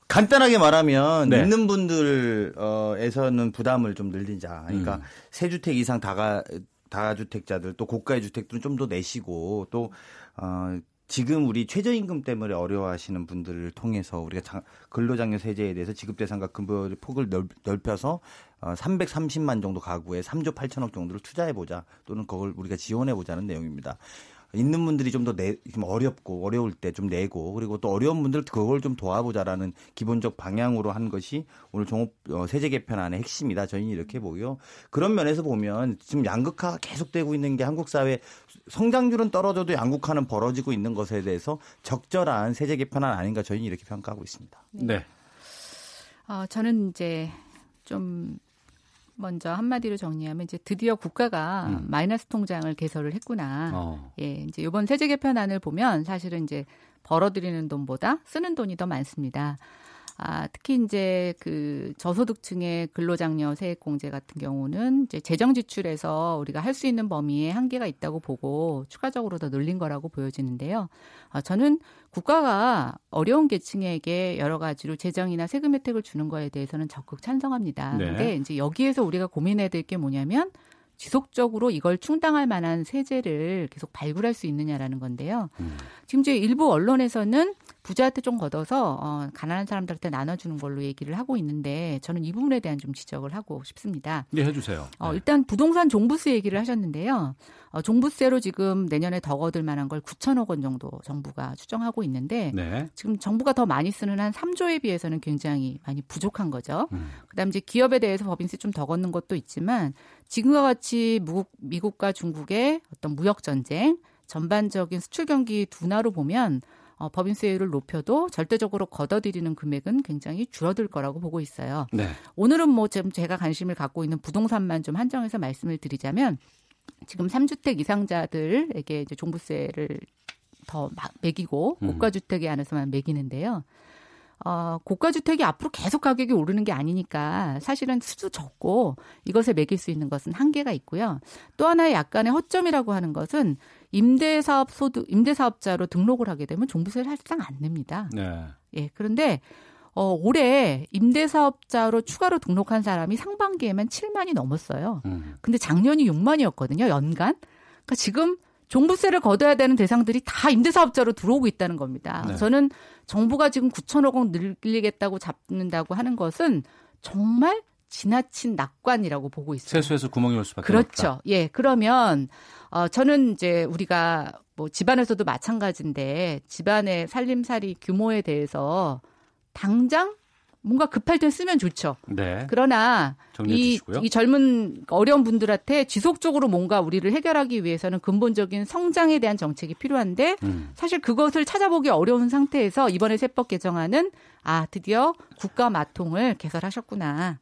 간단하게 말하면 네. 있는 분들에서는 부담을 좀 늘리자. 그러니까 음. 세 주택 이상 다가 다주택자들 또 고가의 주택들은 좀 더 내시고 또 어, 지금 우리 최저임금 때문에 어려워하시는 분들을 통해서 우리가 장, 근로장려 세제에 대해서 지급 대상과 근본의 폭을 넓, 혀서 어, 330만 정도 가구에 3조 8천억 정도를 투자해 보자 또는 그걸 우리가 지원해 보자는 내용입니다. 있는 분들이 좀더 내, 좀 어렵고 어려울 때 좀 내고 그리고 또 어려운 분들 그걸 좀 도와보자라는 기본적 방향으로 한 것이 오늘 종업 어, 세제 개편안의 핵심이다. 저희는 이렇게 보고요. 그런 면에서 보면 지금 양극화가 계속되고 있는 게 한국 사회 성장률은 떨어져도 양극화는 벌어지고 있는 것에 대해서 적절한 세제 개편안 아닌가 저희는 이렇게 평가하고 있습니다. 네. 어, 저는 이제 좀 먼저 한마디로 정리하면 이제 드디어 국가가 음. 마이너스 통장을 개설을 했구나. 어. 예, 이제 이번 세제 개편안을 보면 사실은 이제 벌어들이는 돈보다 쓰는 돈이 더 많습니다. 아, 특히 이제 그 저소득층의 근로장려 세액공제 같은 경우는 이제 재정 지출에서 우리가 할 수 있는 범위에 한계가 있다고 보고 추가적으로 더 늘린 거라고 보여지는데요. 아, 저는 국가가 어려운 계층에게 여러 가지로 재정이나 세금 혜택을 주는 거에 대해서는 적극 찬성합니다. 네. 근데 이제 여기에서 우리가 고민해야 될 게 뭐냐면 지속적으로 이걸 충당할 만한 세제를 계속 발굴할 수 있느냐라는 건데요. 음. 지금 이제 일부 언론에서는 부자한테 좀 걷어서 어, 가난한 사람들한테 나눠주는 걸로 얘기를 하고 있는데 저는 이 부분에 대한 좀 지적을 하고 싶습니다. 네, 해주세요. 어, 네. 일단 부동산 종부세 얘기를 하셨는데요. 어, 종부세로 지금 내년에 더 얻을 만한 걸 9천억 원 정도 정부가 추정하고 있는데 네. 지금 정부가 더 많이 쓰는 한 3조에 비해서는 굉장히 많이 부족한 거죠. 음. 그다음 이제 기업에 대해서 법인세 좀 더 걷는 것도 있지만 지금과 같이 미국, 미국과 중국의 어떤 무역 전쟁 전반적인 수출 경기 둔화로 보면 어, 법인세율을 높여도 절대적으로 걷어들이는 금액은 굉장히 줄어들 거라고 보고 있어요. 네. 오늘은 뭐 지금 제가 관심을 갖고 있는 부동산만 좀 한정해서 말씀을 드리자면 지금 3주택 이상자들에게 이제 종부세를 더 매기고 음. 고가주택에 안에서만 매기는데요. 어, 고가주택이 앞으로 계속 가격이 오르는 게 아니니까 사실은 수도 적고 이것에 매길 수 있는 것은 한계가 있고요. 또 하나의 약간의 허점이라고 하는 것은 임대사업 소득, 임대사업자로 등록을 하게 되면 종부세를 사실상 안 냅니다. 네. 예. 그런데 어, 올해 임대사업자로 추가로 등록한 사람이 상반기에만 7만이 넘었어요. 음. 근데 작년이 6만이었거든요, 연간. 그러니까 지금 종부세를 걷어야 되는 대상들이 다 임대사업자로 들어오고 있다는 겁니다. 네. 저는 정부가 지금 9천억 원 늘리겠다고 잡는다고 하는 것은 정말 지나친 낙관이라고 보고 있어요. 세수에서 구멍이 올 수밖에 그렇죠. 없다. 그렇죠. 예. 그러면 어 저는 이제 우리가 뭐 집안에서도 마찬가지인데 집안의 살림살이 규모에 대해서 당장 뭔가 급할 때 쓰면 좋죠. 네. 그러나 이, 이 젊은 어려운 분들한테 지속적으로 뭔가 우리를 해결하기 위해서는 근본적인 성장에 대한 정책이 필요한데 음. 사실 그것을 찾아보기 어려운 상태에서 이번에 세법 개정안은 아 드디어 국가 마통을 개설하셨구나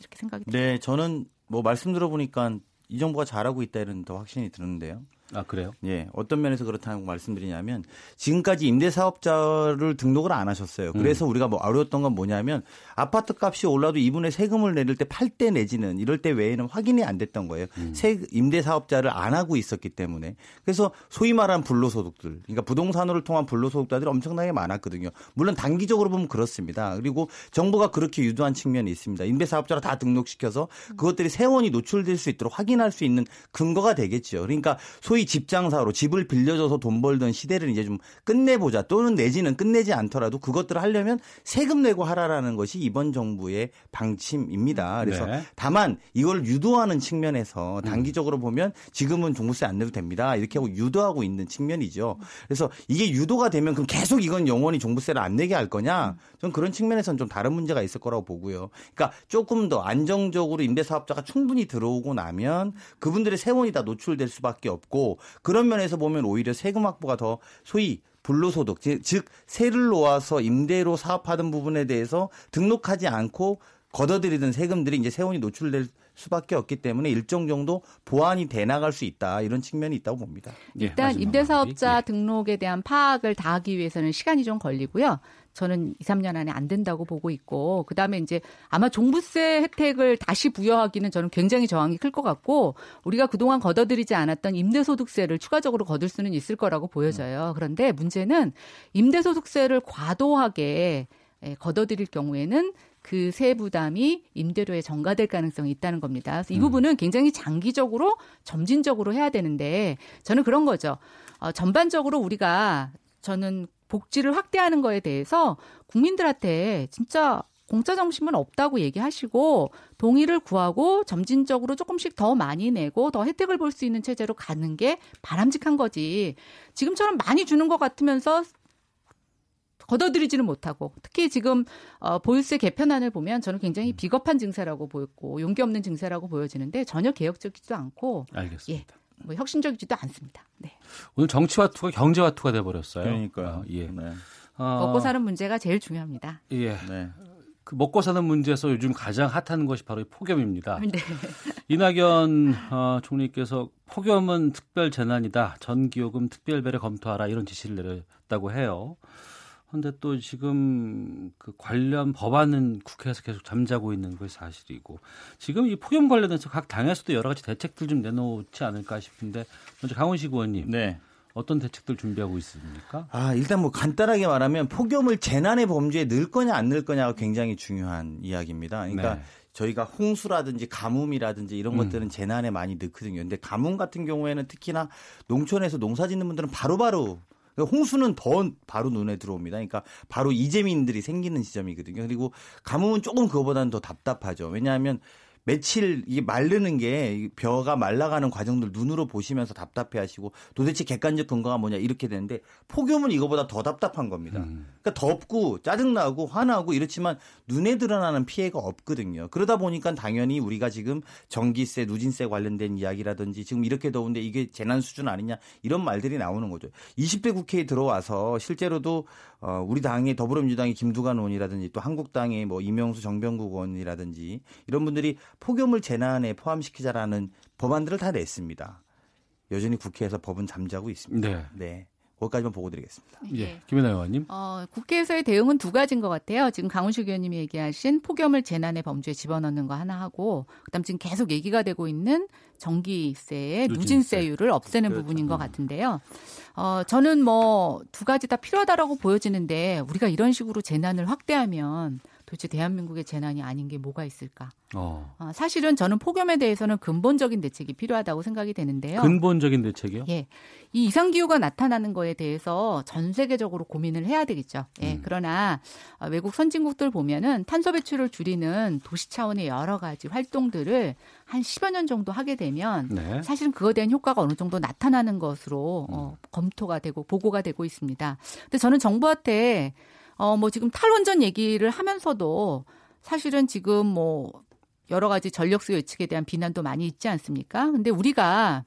이렇게 생각이 듭니다. 네, 저는 뭐 말씀 들어보니까 이 정부가 잘하고 있다 이런 더 확신이 드는데요. 아 그래요? 예, 어떤 면에서 그렇다고 말씀드리냐면 지금까지 임대사업자를 등록을 안 하셨어요. 그래서 음. 우리가 뭐 어려웠던 건 뭐냐면 아파트 값이 올라도 이분의 세금을 내릴 때 팔 때 내지는 이럴 때 외에는 확인이 안 됐던 거예요. 음. 세 임대사업자를 안 하고 있었기 때문에 그래서 소위 말하는 불로소득들, 그러니까 부동산으로 통한 불로소득자들이 엄청나게 많았거든요. 물론 단기적으로 보면 그렇습니다. 그리고 정부가 그렇게 유도한 측면이 있습니다. 임대사업자로 다 등록시켜서 그것들이 세원이 노출될 수 있도록 확인할 수 있는 근거가 되겠죠. 그러니까 소위 소위 집장사로 집을 빌려줘서 돈 벌던 시대를 이제 좀 끝내보자 또는 내지는 끝내지 않더라도 그것들을 하려면 세금 내고 하라라는 것이 이번 정부의 방침입니다. 그래서 네. 다만 이걸 유도하는 측면에서 음. 단기적으로 보면 지금은 종부세 안 내도 됩니다. 이렇게 하고 유도하고 있는 측면이죠. 그래서 이게 유도가 되면 그럼 계속 이건 영원히 종부세를 안 내게 할 거냐? 전 그런 측면에서는 좀 다른 문제가 있을 거라고 보고요. 그러니까 조금 더 안정적으로 임대사업자가 충분히 들어오고 나면 그분들의 세원이 다 노출될 수밖에 없고 그런 면에서 보면 오히려 세금 확보가 더 소위 불로소득 즉 세를 놓아서 임대로 사업하던 부분에 대해서 등록하지 않고 걷어들이던 세금들이 이제 세원이 노출될 수밖에 없기 때문에 일정 정도 보완이 돼 나갈 수 있다 이런 측면이 있다고 봅니다. 예, 일단 임대사업자 예. 등록에 대한 파악을 다 하기 위해서는 시간이 좀 걸리고요. 저는 2, 3년 안에 안 된다고 보고 있고 그다음에 이제 아마 종부세 혜택을 다시 부여하기는 저는 굉장히 저항이 클 것 같고 우리가 그동안 걷어들이지 않았던 임대소득세를 추가적으로 거둘 수는 있을 거라고 보여져요. 그런데 문제는 임대소득세를 과도하게 예, 걷어들일 경우에는 그 세 부담이 임대료에 전가될 가능성이 있다는 겁니다. 그래서 이 음. 부분은 굉장히 장기적으로 점진적으로 해야 되는데 저는 그런 거죠. 어, 전반적으로 우리가 저는 복지를 확대하는 거에 대해서 국민들한테 진짜 공짜 점심은 없다고 얘기하시고 동의를 구하고 점진적으로 조금씩 더 많이 내고 더 혜택을 볼 수 있는 체제로 가는 게 바람직한 거지. 지금처럼 많이 주는 것 같으면서 걷어들이지는 못하고 특히 지금 어, 보유세 개편안을 보면 저는 굉장히 비겁한 증세라고 보였고 용기 없는 증세라고 보여지는데 전혀 개혁적이지도 않고 알겠습니다. 예, 뭐 혁신적이지도 않습니다. 네. 오늘 정치화투가 경제화투가 돼 버렸어요. 그러니까 어, 예. 네. 어, 먹고 사는 문제가 제일 중요합니다. 예. 네. 그 먹고 사는 문제에서 요즘 가장 핫한 것이 바로 폭염입니다. 네. 이낙연 어, 총리께서 폭염은 특별 재난이다. 전기요금 특별배를 검토하라 이런 지시를 내렸다고 해요. 그런데 또 지금 그 관련 법안은 국회에서 계속 잠자고 있는 것이 사실이고 지금 이 폭염 관련해서 각 당에서도 여러 가지 대책들 좀 내놓지 않을까 싶은데 먼저 강원식 의원님. 네. 어떤 대책들 준비하고 있습니까? 아, 일단 뭐 간단하게 말하면 폭염을 재난의 범주에 넣을 거냐 안 넣을 거냐가 굉장히 중요한 이야기입니다. 그러니까 네. 저희가 홍수라든지 가뭄이라든지 이런 음. 것들은 재난에 많이 넣거든요. 근데 가뭄 같은 경우에는 특히나 농촌에서 농사 짓는 분들은 바로바로 바로 홍수는 더 바로 눈에 들어옵니다. 그러니까 바로 이재민들이 생기는 지점이거든요. 그리고 가뭄은 조금 그거보다는 더 답답하죠. 왜냐하면 며칠 이게 마르는 게 벼가 말라가는 과정들 눈으로 보시면서 답답해 하시고 도대체 객관적 근거가 뭐냐 이렇게 되는데 폭염은 이거보다 더 답답한 겁니다. 음. 그러니까 덥고 짜증나고 화나고 이렇지만 눈에 드러나는 피해가 없거든요. 그러다 보니까 당연히 우리가 지금 전기세, 누진세 관련된 이야기라든지 지금 이렇게 더운데 이게 재난 수준 아니냐 이런 말들이 나오는 거죠. 20대 국회에 들어와서 실제로도 어, 우리 당의 더불어민주당의 김두관 의원이라든지 또 한국당의 뭐 이명수 정병국 의원이라든지 이런 분들이 폭염을 재난에 포함시키자라는 법안들을 다 냈습니다. 여전히 국회에서 법은 잠자고 있습니다. 네. 네. 거기까지만 보고 드리겠습니다. 예. 김연아 의원님. 어, 국회에서의 대응은 두 가지인 것 같아요. 지금 강훈식 의원님이 얘기하신 폭염을 재난의 범주에 집어넣는 거 하나 하고, 그다음 지금 계속 얘기가 되고 있는 전기세의 누진세. 누진세율을 없애는 그렇죠. 부분인 것 음. 같은데요. 어, 저는 뭐 두 가지 다 필요하다라고 보여지는데 우리가 이런 식으로 재난을 확대하면 도대체 대한민국의 재난이 아닌 게 뭐가 있을까? 어. 어, 사실은 저는 폭염에 대해서는 근본적인 대책이 필요하다고 생각이 되는데요. 근본적인 대책이요? 예. 이 이상 기후가 나타나는 거에 대해서 전 세계적으로 고민을 해야 되겠죠. 예. 음. 그러나 어, 외국 선진국들 보면은 탄소 배출을 줄이는 도시 차원의 여러 가지 활동들을 한 10여 년 정도 하게 되면 네. 사실은 그거에 대한 효과가 어느 정도 나타나는 것으로 어, 음. 검토가 되고 보고가 되고 있습니다. 근데 저는 정부한테 어, 뭐 지금 탈원전 얘기를 하면서도 사실은 지금 뭐 여러 가지 전력 수요 예측에 대한 비난도 많이 있지 않습니까? 근데 우리가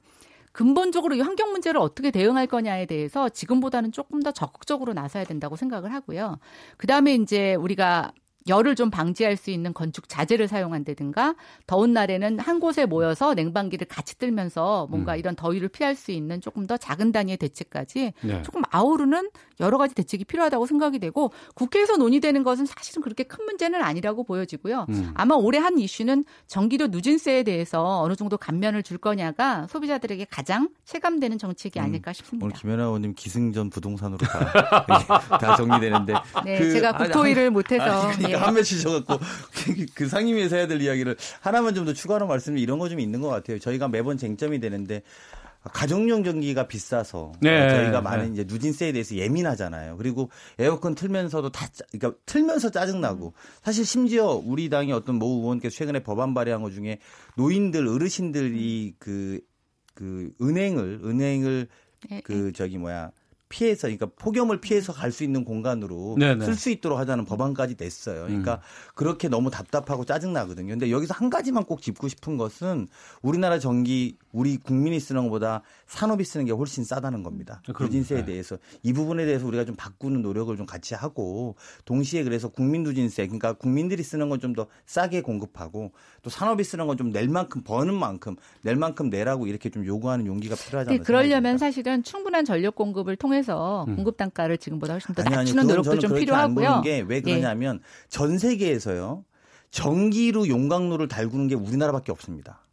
근본적으로 이 환경 문제를 어떻게 대응할 거냐에 대해서 지금보다는 조금 더 적극적으로 나서야 된다고 생각을 하고요. 그 다음에 이제 우리가 열을 좀 방지할 수 있는 건축 자재를 사용한다든가 더운 날에는 한 곳에 모여서 냉방기를 같이 틀면서 뭔가 음. 이런 더위를 피할 수 있는 조금 더 작은 단위의 대책까지 네. 조금 아우르는 여러 가지 대책이 필요하다고 생각이 되고 국회에서 논의되는 것은 사실은 그렇게 큰 문제는 아니라고 보여지고요. 음. 아마 올해 한 이슈는 전기료 누진세에 대해서 어느 정도 감면을 줄 거냐가 소비자들에게 가장 체감되는 정책이 음. 아닐까 싶습니다. 오늘 김연아 의원님 기승전 부동산으로 다, 다 정리되는데 네, 그, 제가 국토위를 못해서 아니, 그러니까 예. 한 맺히셔갖고 그 상임위에서 해야 될 이야기를 하나만 좀 더 추가로 말씀드리면 이런 거 좀 있는 것 같아요. 저희가 매번 쟁점이 되는데 가정용 전기가 비싸서 네. 저희가 많은 네. 이제 누진세에 대해서 예민하잖아요. 그리고 에어컨 틀면서도 다 그러니까 틀면서 짜증 나고 사실 심지어 우리 당의 어떤 모 의원께서 최근에 법안 발의한 것 중에 노인들 어르신들이 그그 그 은행을 은행을 네, 그 네. 저기 뭐야 피해서 그러니까 폭염을 피해서 갈 수 있는 공간으로 쓸 수 있도록 하자는 법안까지 냈어요. 그러니까 음. 그렇게 너무 답답하고 짜증 나거든요. 근데 여기서 한 가지만 꼭 짚고 싶은 것은 우리나라 전기 우리 국민이 쓰는 것보다 산업이 쓰는 게 훨씬 싸다는 겁니다. 누진세에 네. 대해서 이 부분에 대해서 우리가 좀 바꾸는 노력을 좀 같이 하고 동시에 그래서 국민 누진세 그러니까 국민들이 쓰는 건 좀 더 싸게 공급하고 또 산업이 쓰는 건 좀 낼 만큼 버는 만큼 낼 만큼 내라고 이렇게 좀 요구하는 용기가 필요하잖아요. 그러려면 사실은 충분한 전력 공급을 통해서 음. 공급 단가를 지금보다 훨씬 더 아니, 낮추는 아니, 노력도 좀 필요하고요. 게왜 예. 그러냐면 예. 전 세계에서요. 전기로 용광로를 달구는 게 우리나라밖에 없습니다.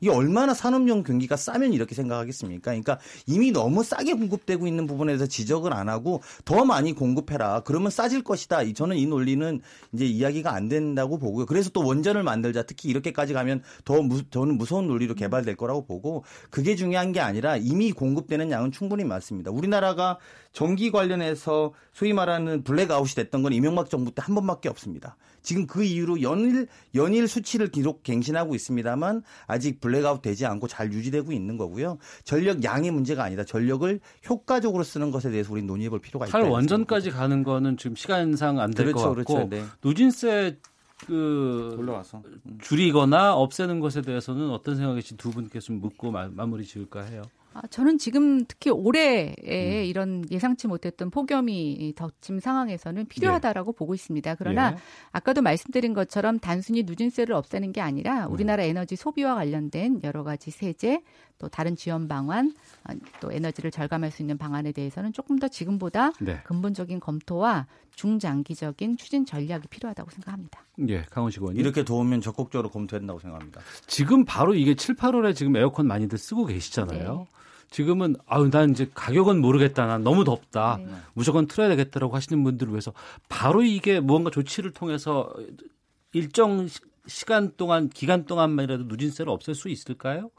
이게 얼마나 산업용 전기가 싸면 이렇게 생각하겠습니까? 그러니까 이미 너무 싸게 공급되고 있는 부분에서 지적을 안 하고 더 많이 공급해라. 그러면 싸질 것이다. 저는 이 논리는 이제 이야기가 안 된다고 보고요. 그래서 또 원전을 만들자. 특히 이렇게까지 가면 더 무, 저는 무서운 논리로 개발될 거라고 보고 그게 중요한 게 아니라 이미 공급되는 양은 충분히 많습니다. 우리나라가 전기 관련해서 소위 말하는 blackout이 됐던 건 이명박 정부 때 한 번밖에 없습니다. 지금 그 이후로 연일 연일 수치를 기록 갱신하고 있습니다만 아직 블랙아웃 되지 않고 잘 유지되고 있는 거고요. 전력 양의 문제가 아니다. 전력을 효과적으로 쓰는 것에 대해서 우리 논의해 볼 필요가 있다. 탈원전까지 가는 거는 지금 시간상 안 될것 그렇죠, 같고 그렇죠. 네. 누진세 그 올라와서 음. 줄이거나 없애는 것에 대해서는 어떤 생각이신지 두 분께 좀 묻고 마, 무리 지을까 해요. 아, 저는 지금 특히 올해에 음. 이런 예상치 못했던 폭염이 덮친 상황에서는 필요하다라고 네. 보고 있습니다. 그러나 예. 아까도 말씀드린 것처럼 단순히 누진세를 없애는 게 아니라 음. 우리나라 에너지 소비와 관련된 여러 가지 세제 또 다른 지원 방안 아, 또 에너지를 절감할 수 있는 방안에 대해서는 조금 더 지금보다 네. 근본적인 검토와 중장기적인 추진 전략이 필요하다고 생각합니다. 예, 강원식 의원님. 이렇게 도우면 적극적으로 검토된다고 생각합니다. 지금 바로 이게 7, 8월에 지금 에어컨 많이들 쓰고 계시잖아요. 네. 지금은 아우 난 이제 가격은 모르겠다. 난 너무 덥다. 네. 무조건 틀어야 되겠다라고 하시는 분들을 위해서 바로 이게 무언가 조치를 통해서 일정 시간 동안 기간 동안만이라도 누진세를 없앨 수 있을까요?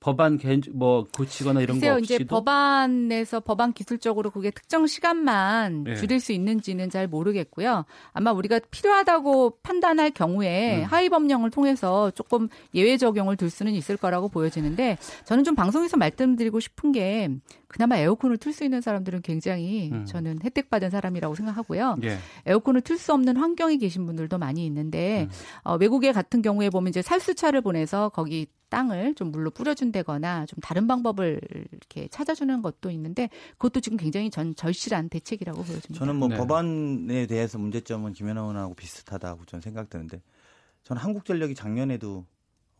법안 뭐 고치거나 이런 글쎄요, 거 없이도 이제 법안에서 법안 기술적으로 그게 특정 시간만 네. 줄일 수 있는지는 잘 모르겠고요. 아마 우리가 필요하다고 판단할 경우에 음. 하위 법령을 통해서 조금 예외 적용을 둘 수는 있을 거라고 보여지는데 저는 좀 방송에서 말씀드리고 싶은 게 그나마 에어컨을 틀 수 있는 사람들은 굉장히 음. 저는 혜택받은 사람이라고 생각하고요. 예. 에어컨을 틀 수 없는 환경에 계신 분들도 많이 있는데 음. 어, 외국에 같은 경우에 보면 이제 살수차를 보내서 거기 땅을 좀 물로 뿌려준다거나 좀 다른 방법을 이렇게 찾아주는 것도 있는데 그것도 지금 굉장히 전 절실한 대책이라고 보여집니다. 저는 뭐 네. 법안에 대해서 문제점은 김연아 의원하고 비슷하다고 저는 생각되는데 저는 한국전력이 작년에도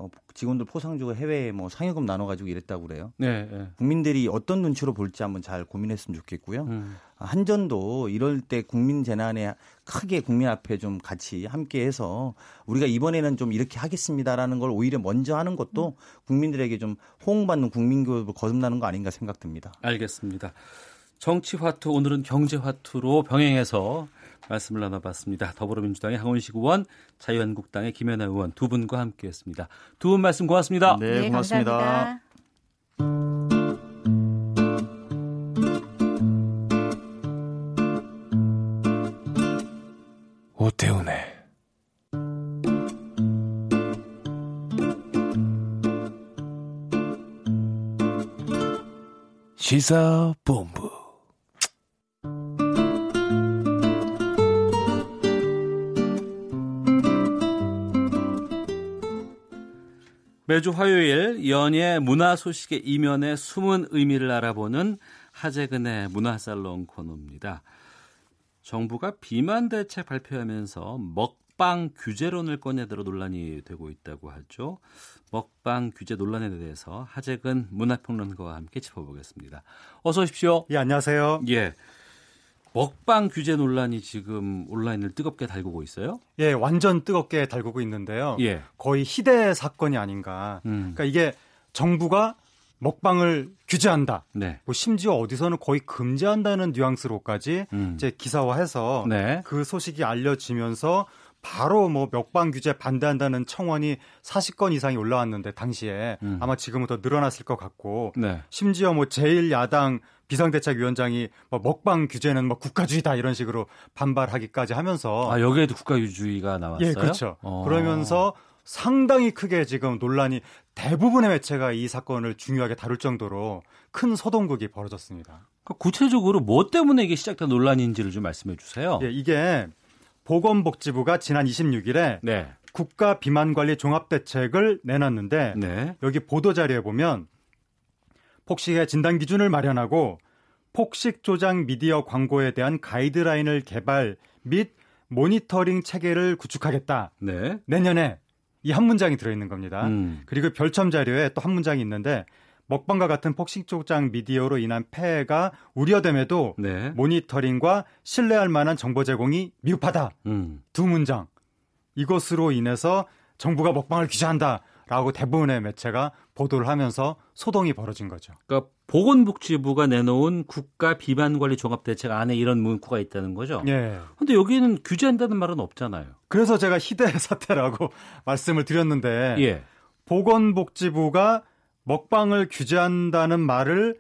어, 직원들 포상 주고 해외에 뭐 상여금 나눠가지고 이랬다고 그래요. 네, 네. 국민들이 어떤 눈치로 볼지 한번 잘 고민했으면 좋겠고요. 음. 한전도 이럴 때 국민 재난에 크게 국민 앞에 좀 같이 함께해서 우리가 이번에는 좀 이렇게 하겠습니다라는 걸 오히려 먼저 하는 것도 음. 국민들에게 좀 호응받는 국민 교육을 거듭나는 거 아닌가 생각됩니다. 알겠습니다. 정치 화투 오늘은 경제 화투로 병행해서 말씀을 나눠봤습니다. 더불어민주당의 항원식 의원, 자유한국당의 김연아 의원 두 분과 함께했습니다. 두 분 말씀 고맙습니다. 네, 네 고맙습니다. 감사합니다. 오태훈의 시사본부 매주 화요일 연예 문화 소식의 이면의 숨은 의미를 알아보는 하재근의 문화살롱 코너입니다. 정부가 비만 대책 발표하면서 먹방 규제론을 꺼내들어 논란이 되고 있다고 하죠. 먹방 규제 논란에 대해서 하재근 문화평론가와 함께 짚어보겠습니다. 어서 오십시오. 예, 안녕하세요. 예. 먹방 규제 논란이 지금 온라인을 뜨겁게 달구고 있어요? 예, 완전 뜨겁게 달구고 있는데요. 예. 거의 희대 사건이 아닌가. 음. 그러니까 이게 정부가 먹방을 규제한다. 네. 뭐 심지어 어디서는 거의 금지한다는 뉘앙스로까지 음. 이제 기사화해서 네. 그 소식이 알려지면서 바로 뭐 먹방 규제 반대한다는 청원이 40건 이상이 올라왔는데 당시에 음. 아마 지금은 더 늘어났을 것 같고 네. 심지어 뭐 제1야당 비상대책위원장이 뭐 먹방 규제는 뭐 국가주의다 이런 식으로 반발하기까지 하면서 아 여기에도 국가주의가 나왔어요. 예, 그렇죠. 어. 그러면서 상당히 크게 지금 논란이 대부분의 매체가 이 사건을 중요하게 다룰 정도로 큰 소동극이 벌어졌습니다. 그러니까 구체적으로 뭐 때문에 이게 시작된 논란인지를 좀 말씀해 주세요. 예, 이게 보건복지부가 지난 26일에 네. 국가 비만 관리 종합 대책을 내놨는데 네. 여기 보도 자료에 보면 폭식의 진단 기준을 마련하고 폭식 조장 미디어 광고에 대한 가이드라인을 개발 및 모니터링 체계를 구축하겠다. 네. 내년에 이 한 문장이 들어있는 겁니다. 음. 그리고 별첨 자료에 또 한 문장이 있는데 먹방과 같은 폭식 조장 미디어로 인한 폐해가 우려됨에도 네. 모니터링과 신뢰할 만한 정보 제공이 미흡하다. 음. 두 문장. 이것으로 인해서 정부가 먹방을 규제한다. 라고 대부분의 매체가 보도를 하면서 소동이 벌어진 거죠. 그러니까 보건복지부가 내놓은 국가 비만 관리 종합 대책 안에 이런 문구가 있다는 거죠. 예. 근데 여기는 규제한다는 말은 없잖아요. 그래서 제가 희대 사태라고 말씀을 드렸는데 예. 보건복지부가 먹방을 규제한다는 말을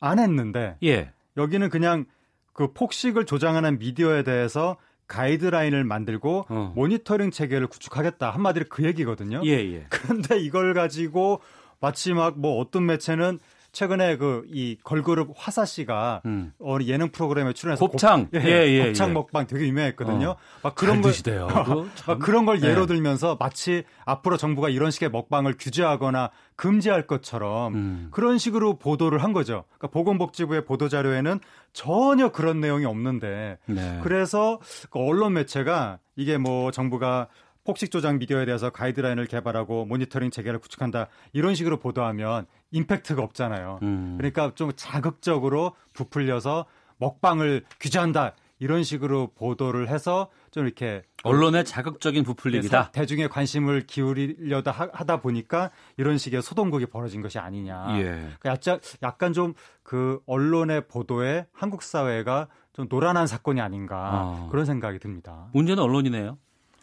안 했는데 예. 여기는 그냥 그 폭식을 조장하는 미디어에 대해서 가이드라인을 만들고 어. 모니터링 체계를 구축하겠다 한마디로 그 얘기거든요. 예, 예. 그런데 이걸 가지고 마치 막 뭐 어떤 매체는 최근에 그 이 걸그룹 화사 씨가 음. 어, 예능 프로그램에 출연해서 곱창 곱, 예, 예, 예, 곱창 예. 먹방 되게 유명했거든요. 어. 막 그런 걸 막 그런 걸 예로 네. 들면서 마치 앞으로 정부가 이런 식의 먹방을 규제하거나 금지할 것처럼 음. 그런 식으로 보도를 한 거죠. 그러니까 보건복지부의 보도 자료에는 전혀 그런 내용이 없는데 네. 그래서 그 언론 매체가 이게 뭐 정부가 폭식 조장 미디어에 대해서 가이드라인을 개발하고 모니터링 체계를 구축한다 이런 식으로 보도하면 임팩트가 없잖아요. 음. 그러니까 좀 자극적으로 부풀려서 먹방을 규제한다 이런 식으로 보도를 해서 좀 이렇게 언론의 자극적인 부풀리기다. 대중의 관심을 기울이려다 하다 보니까 이런 식의 소동극이 벌어진 것이 아니냐. 예. 그러니까 약간, 약간 좀 그 언론의 보도에 한국 사회가 좀 노란한 사건이 아닌가 아. 그런 생각이 듭니다. 문제는 언론이네요.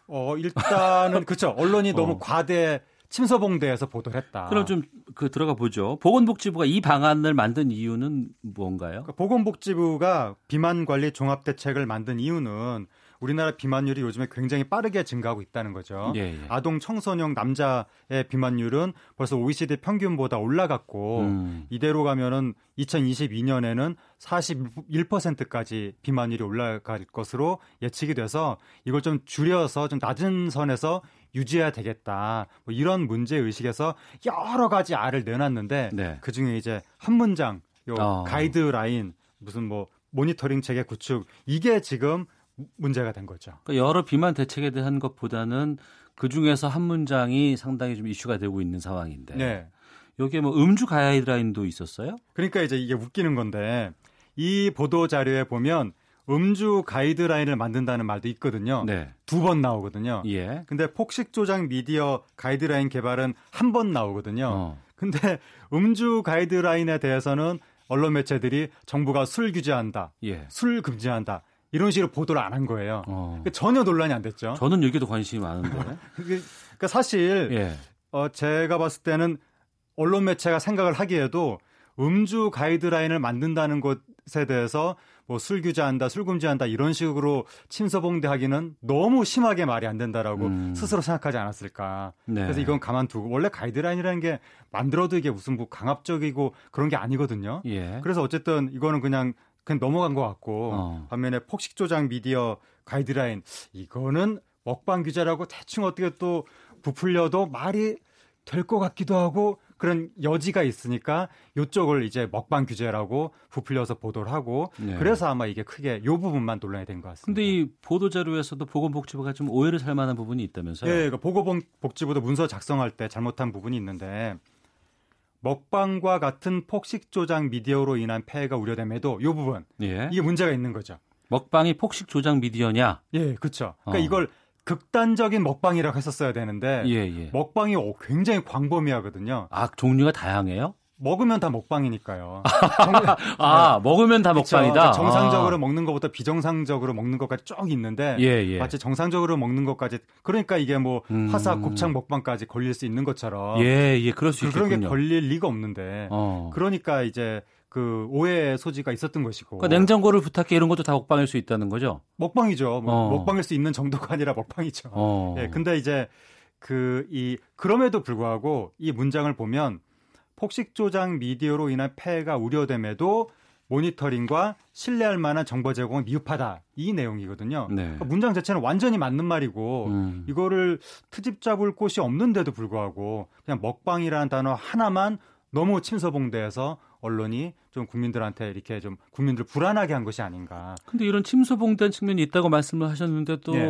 어, 일단은 그렇죠. 언론이 어. 너무 과대 침소봉대에서 보도를 했다. 그럼 좀 그 들어가 보죠. 보건복지부가 이 방안을 만든 이유는 뭔가요? 그러니까 보건복지부가 비만 관리 종합 대책을 만든 이유는 우리나라 비만율이 요즘에 굉장히 빠르게 증가하고 있다는 거죠. 예, 예. 아동 청소년 남자의 비만율은 벌써 OECD 평균보다 올라갔고 음. 이대로 가면은 2022년에는 41%까지 비만율이 올라갈 것으로 예측이 돼서 이걸 좀 줄여서 좀 낮은 선에서 유지해야 되겠다. 뭐 이런 문제 의식에서 여러 가지 알을 내놨는데 네. 그 중에 이제 한 문장 요 어. 가이드라인 무슨 뭐 모니터링 체계 구축 이게 지금 문제가 된 거죠. 그러니까 여러 비만 대책에 대한 것보다는 그 중에서 한 문장이 상당히 좀 이슈가 되고 있는 상황인데. 네. 여기에 뭐 음주 가이드라인도 있었어요? 그러니까 이제 이게 웃기는 건데 이 보도 자료에 보면 음주 가이드라인을 만든다는 말도 있거든요. 네. 두 번 나오거든요. 예. 근데 폭식 조장 미디어 가이드라인 개발은 한 번 나오거든요. 어. 근데 음주 가이드라인에 대해서는 언론 매체들이 정부가 술 규제한다. 예. 술 금지한다. 이런 식으로 보도를 안 한 거예요. 어. 그러니까 전혀 논란이 안 됐죠. 저는 여기도 관심이 많은데. 그러니까 사실 예. 어, 제가 봤을 때는 언론 매체가 생각을 하기에도 음주 가이드라인을 만든다는 것에 대해서 뭐 술 규제한다, 술 금지한다 이런 식으로 침서봉대하기는 너무 심하게 말이 안 된다라고 음. 스스로 생각하지 않았을까. 네. 그래서 이건 가만두고 원래 가이드라인이라는 게 만들어도 이게 무슨 뭐 강압적이고 그런 게 아니거든요. 예. 그래서 어쨌든 이거는 그냥 그냥 넘어간 것 같고 어. 반면에 폭식 조작 미디어 가이드라인 이거는 먹방 규제라고 대충 어떻게 또 부풀려도 말이 될 것 같기도 하고 그런 여지가 있으니까 이쪽을 이제 먹방 규제라고 부풀려서 보도를 하고 네. 그래서 아마 이게 크게 이 부분만 논란이 된 것 같습니다. 근데 이 보도 자료에서도 보건복지부가 좀 오해를 살 만한 부분이 있다면서요? 네, 그러니까 보건복지부도 문서 작성할 때 잘못한 부분이 있는데 먹방과 같은 폭식 조작 미디어로 인한 폐해가 우려됨에도 이 부분 예. 이게 문제가 있는 거죠. 먹방이 폭식 조작 미디어냐? 예, 그렇죠. 그러니까 어. 이걸 극단적인 먹방이라고 했었어야 되는데 예, 예. 먹방이 굉장히 광범위하거든요. 아 종류가 다양해요? 먹으면 다 먹방이니까요. 아, 네. 먹으면 다 먹방이다. 그러니까 정상적으로 아. 먹는 것부터 비정상적으로 먹는 것까지 쭉 있는데 예, 예. 마치 정상적으로 먹는 것까지 그러니까 이게 뭐 음. 화사 곱창 먹방까지 걸릴 수 있는 것처럼 예, 예, 그럴 수 있겠군요. 그런 게 걸릴 리가 없는데 어. 그러니까 이제 그 오해의 소지가 있었던 것이고. 그러니까 냉장고를 부탁해 이런 것도 다 먹방일 수 있다는 거죠? 먹방이죠. 뭐 어. 먹방일 수 있는 정도가 아니라 먹방이죠. 어. 예, 근데 이제 그 이 그럼에도 불구하고 이 문장을 보면 폭식 조작 미디어로 인한 폐해가 우려됨에도 모니터링과 신뢰할 만한 정보 제공은 미흡하다 이 내용이거든요. 네. 그러니까 문장 자체는 완전히 맞는 말이고 음. 이거를 트집 잡을 곳이 없는데도 불구하고 그냥 먹방이라는 단어 하나만 너무 침서봉대해서 언론이 좀 국민들한테 이렇게 좀 국민들 불안하게 한 것이 아닌가. 근데 이런 침소봉단 측면이 있다고 말씀을 하셨는데 또 예.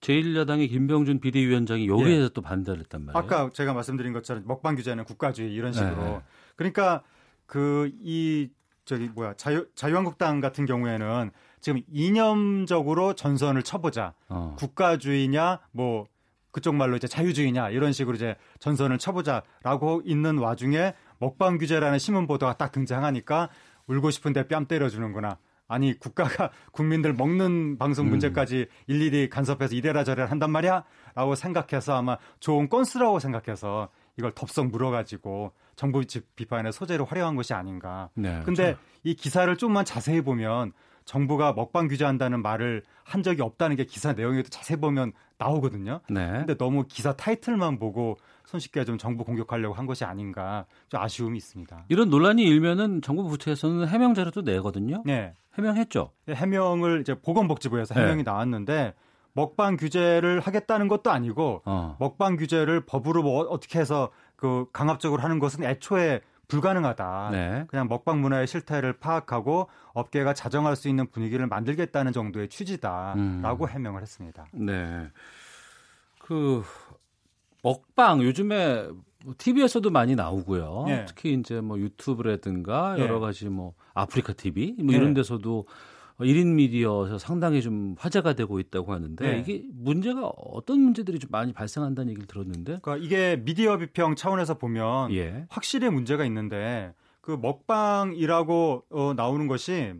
제1야당의 김병준 비대위원장이 여기에 예. 또 반대를 했단 말이에요. 아까 제가 말씀드린 것처럼 먹방 규제는 국가주의 이런 식으로. 네. 그러니까 그 이 저기 뭐야 자유 자유한국당 같은 경우에는 지금 이념적으로 전선을 쳐보자. 어. 국가주의냐 뭐 그쪽 말로 이제 자유주의냐 이런 식으로 이제 전선을 쳐보자라고 있는 와중에 먹방 규제라는 신문 보도가 딱 등장하니까 울고 싶은데 뺨 때려주는구나. 아니 국가가 국민들 먹는 방송 음. 문제까지 음. 일일이 간섭해서 이래라 저래라 한단 말이야? 라고 생각해서 아마 좋은 건수라고 생각해서 이걸 덥석 물어가지고 정부 비판의 소재로 활용한 것이 아닌가. 네, 근데 그렇죠. 이 기사를 좀만 자세히 보면 정부가 먹방 규제한다는 말을 한 적이 없다는 게 기사 내용에도 자세히 보면 나오거든요. 네. 근데 너무 기사 타이틀만 보고 손쉽게 좀 정부 공격하려고 한 것이 아닌가 좀 아쉬움이 있습니다. 이런 논란이 일면은 정부 부처에서는 해명 자료도 내거든요. 네. 해명했죠. 네, 해명을 이제 보건복지부에서 해명이 네. 나왔는데 먹방 규제를 하겠다는 것도 아니고 어. 먹방 규제를 법으로 뭐 어떻게 해서 그 강압적으로 하는 것은 애초에 불가능하다. 네. 그냥 먹방 문화의 실태를 파악하고 업계가 자정할 수 있는 분위기를 만들겠다는 정도의 취지다라고 음. 해명을 했습니다. 네. 그 먹방 요즘에 TV에서도 많이 나오고요. 네. 특히 이제 뭐 유튜브라든가 여러 가지 뭐 아프리카 TV 뭐 이런 데서도 1인 미디어에서 상당히 좀 화제가 되고 있다고 하는데 네. 이게 문제가 어떤 문제들이 좀 많이 발생한다는 얘기를 들었는데 그러니까 이게 미디어 비평 차원에서 보면 예. 확실히 문제가 있는데 그 먹방이라고 어, 나오는 것이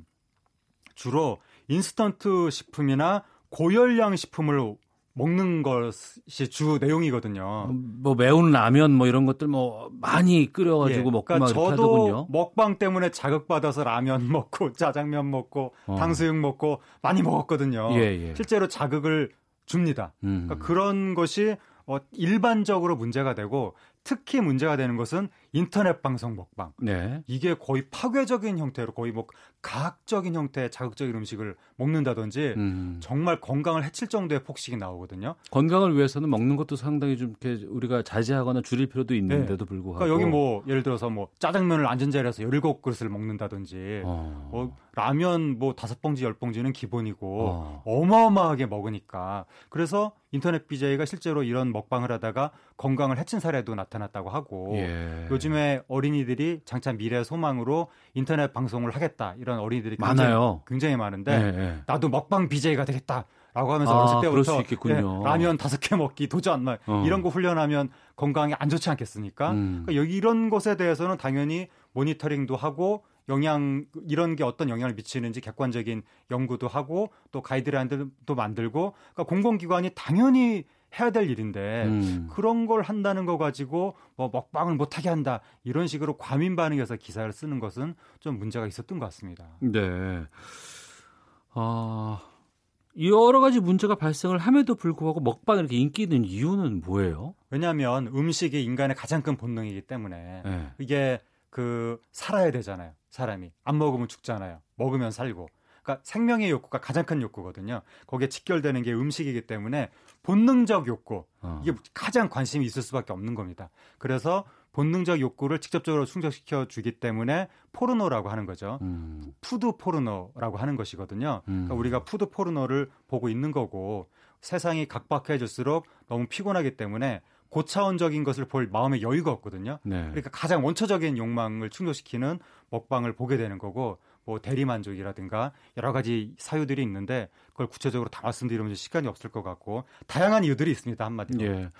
주로 인스턴트 식품이나 고열량 식품을 먹는 것이 주 내용이거든요. 뭐 매운 라면 뭐 이런 것들 뭐 많이 끓여가지고 예, 먹고 그러니까 막 저도 하더군요. 먹방 때문에 자극받아서 라면 먹고 짜장면 먹고 어. 탕수육 먹고 많이 먹었거든요. 예, 예. 실제로 자극을 줍니다. 음. 그러니까 그런 것이 어, 일반적으로 문제가 되고 특히 문제가 되는 것은 인터넷 방송 먹방. 네. 이게 거의 파괴적인 형태로 거의 뭐 가학적인 형태의 자극적인 음식을 먹는다든지 음. 정말 건강을 해칠 정도의 폭식이 나오거든요. 건강을 위해서는 먹는 것도 상당히 좀 이렇게 우리가 자제하거나 줄일 필요도 있는데도 네. 불구하고. 그러니까 여기 뭐 예를 들어서 뭐 짜장면을 앉은 자리에서 17그릇을 먹는다든지 어. 뭐 라면 뭐 다섯 봉지 열 봉지는 기본이고 어. 어마어마하게 먹으니까 그래서 인터넷 BJ가 실제로 이런 먹방을 하다가 건강을 해친 사례도 나타났다고 하고 예. 요즘에 어린이들이 장차 미래 소망으로 인터넷 방송을 하겠다 이런 어린이들이 많아요. 굉장히, 굉장히 많은데 예, 예. 나도 먹방 BJ가 되겠다. 라고 하면서 아, 어렸을 때부터 네, 라면 다섯 개 먹기 도전 막 어. 이런 거 훈련하면 건강에 안 좋지 않겠습니까? 음. 그러니까 여기 이런 것에 대해서는 당연히 모니터링도 하고 영향 이런 게 어떤 영향을 미치는지 객관적인 연구도 하고 또 가이드라인들도 만들고 그러니까 공공기관이 당연히 해야 될 일인데 음. 그런 걸 한다는 거 가지고 뭐 먹방을 못하게 한다 이런 식으로 과민 반응해서 기사를 쓰는 것은 좀 문제가 있었던 것 같습니다. 네. 아 여러 가지 문제가 발생을 함에도 불구하고 먹방이 이렇게 인기 있는 이유는 뭐예요? 왜냐하면 음식이 인간의 가장 큰 본능이기 때문에 네. 이게 그 살아야 되잖아요. 사람이 안 먹으면 죽잖아요. 먹으면 살고. 그러니까 생명의 욕구가 가장 큰 욕구거든요. 거기에 직결되는 게 음식이기 때문에 본능적 욕구 어. 이게 가장 관심이 있을 수밖에 없는 겁니다. 그래서 본능적 욕구를 직접적으로 충족시켜 주기 때문에 포르노라고 하는 거죠. 음. food 포르노라고 하는 것이거든요. 음. 그러니까 우리가 food 포르노를 보고 있는 거고 세상이 각박해질수록 너무 피곤하기 때문에 고차원적인 것을 볼 마음의 여유가 없거든요. 네. 그러니까 가장 원초적인 욕망을 충족시키는 먹방을 보게 되는 거고 뭐 대리만족이라든가 여러 가지 사유들이 있는데 그걸 구체적으로 다 말씀드리면 시간이 없을 것 같고 다양한 이유들이 있습니다 한마디로. 예.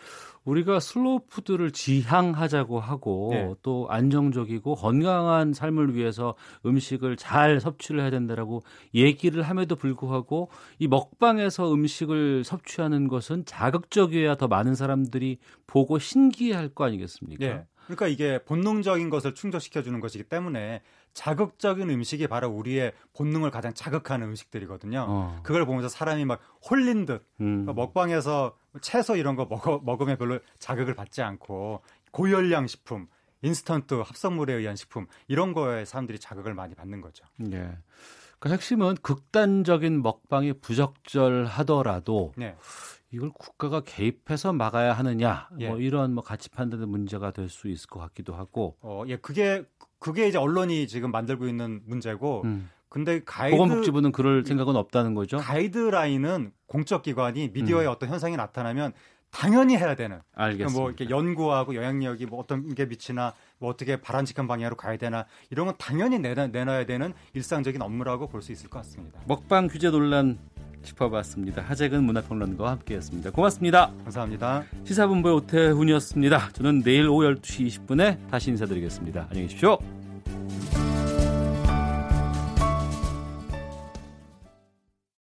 우리가 슬로우 푸드를 지향하자고 하고 예. 또 안정적이고 건강한 삶을 위해서 음식을 잘 섭취를 해야 된다라고 얘기를 함에도 불구하고 이 먹방에서 음식을 섭취하는 것은 자극적이어야 더 많은 사람들이 보고 신기할 거 아니겠습니까? 예. 그러니까 이게 본능적인 것을 충족시켜 주는 것이기 때문에 자극적인 음식이 바로 우리의 본능을 가장 자극하는 음식들이거든요. 어. 그걸 보면서 사람이 막 홀린 듯 음. 그러니까 먹방에서 채소 이런 거 먹어, 먹으면 별로 자극을 받지 않고 고열량 식품, 인스턴트 합성물에 의한 식품 이런 거에 사람들이 자극을 많이 받는 거죠. 네. 그 핵심은 극단적인 먹방이 부적절하더라도 네. 이걸 국가가 개입해서 막아야 하느냐 뭐 예. 뭐 이런 뭐 가치 판단의 문제가 될 수 있을 것 같기도 하고. 어, 예, 그게 그게 이제 언론이 지금 만들고 있는 문제고. 음. 근데 가이드 보건복지부는 그럴 생각은 없다는 거죠. 가이드라인은 공적 기관이 미디어에 음. 어떤 현상이 나타나면 당연히 해야 되는. 알겠습니다. 뭐 이렇게 연구하고 영향력이 뭐 어떤 게 미치나 뭐 어떻게 바람직한 방향으로 가야 되나 이런 건 당연히 내놔, 내놔야 되는 일상적인 업무라고 볼 수 있을 것 같습니다. 먹방 규제 논란 짚어봤습니다. 하재근 문화평론가와 함께했습니다. 고맙습니다. 감사합니다. 시사본부의 오태훈이었습니다. 저는 내일 오후 12시 20분에 다시 인사드리겠습니다. 안녕히 계십시오.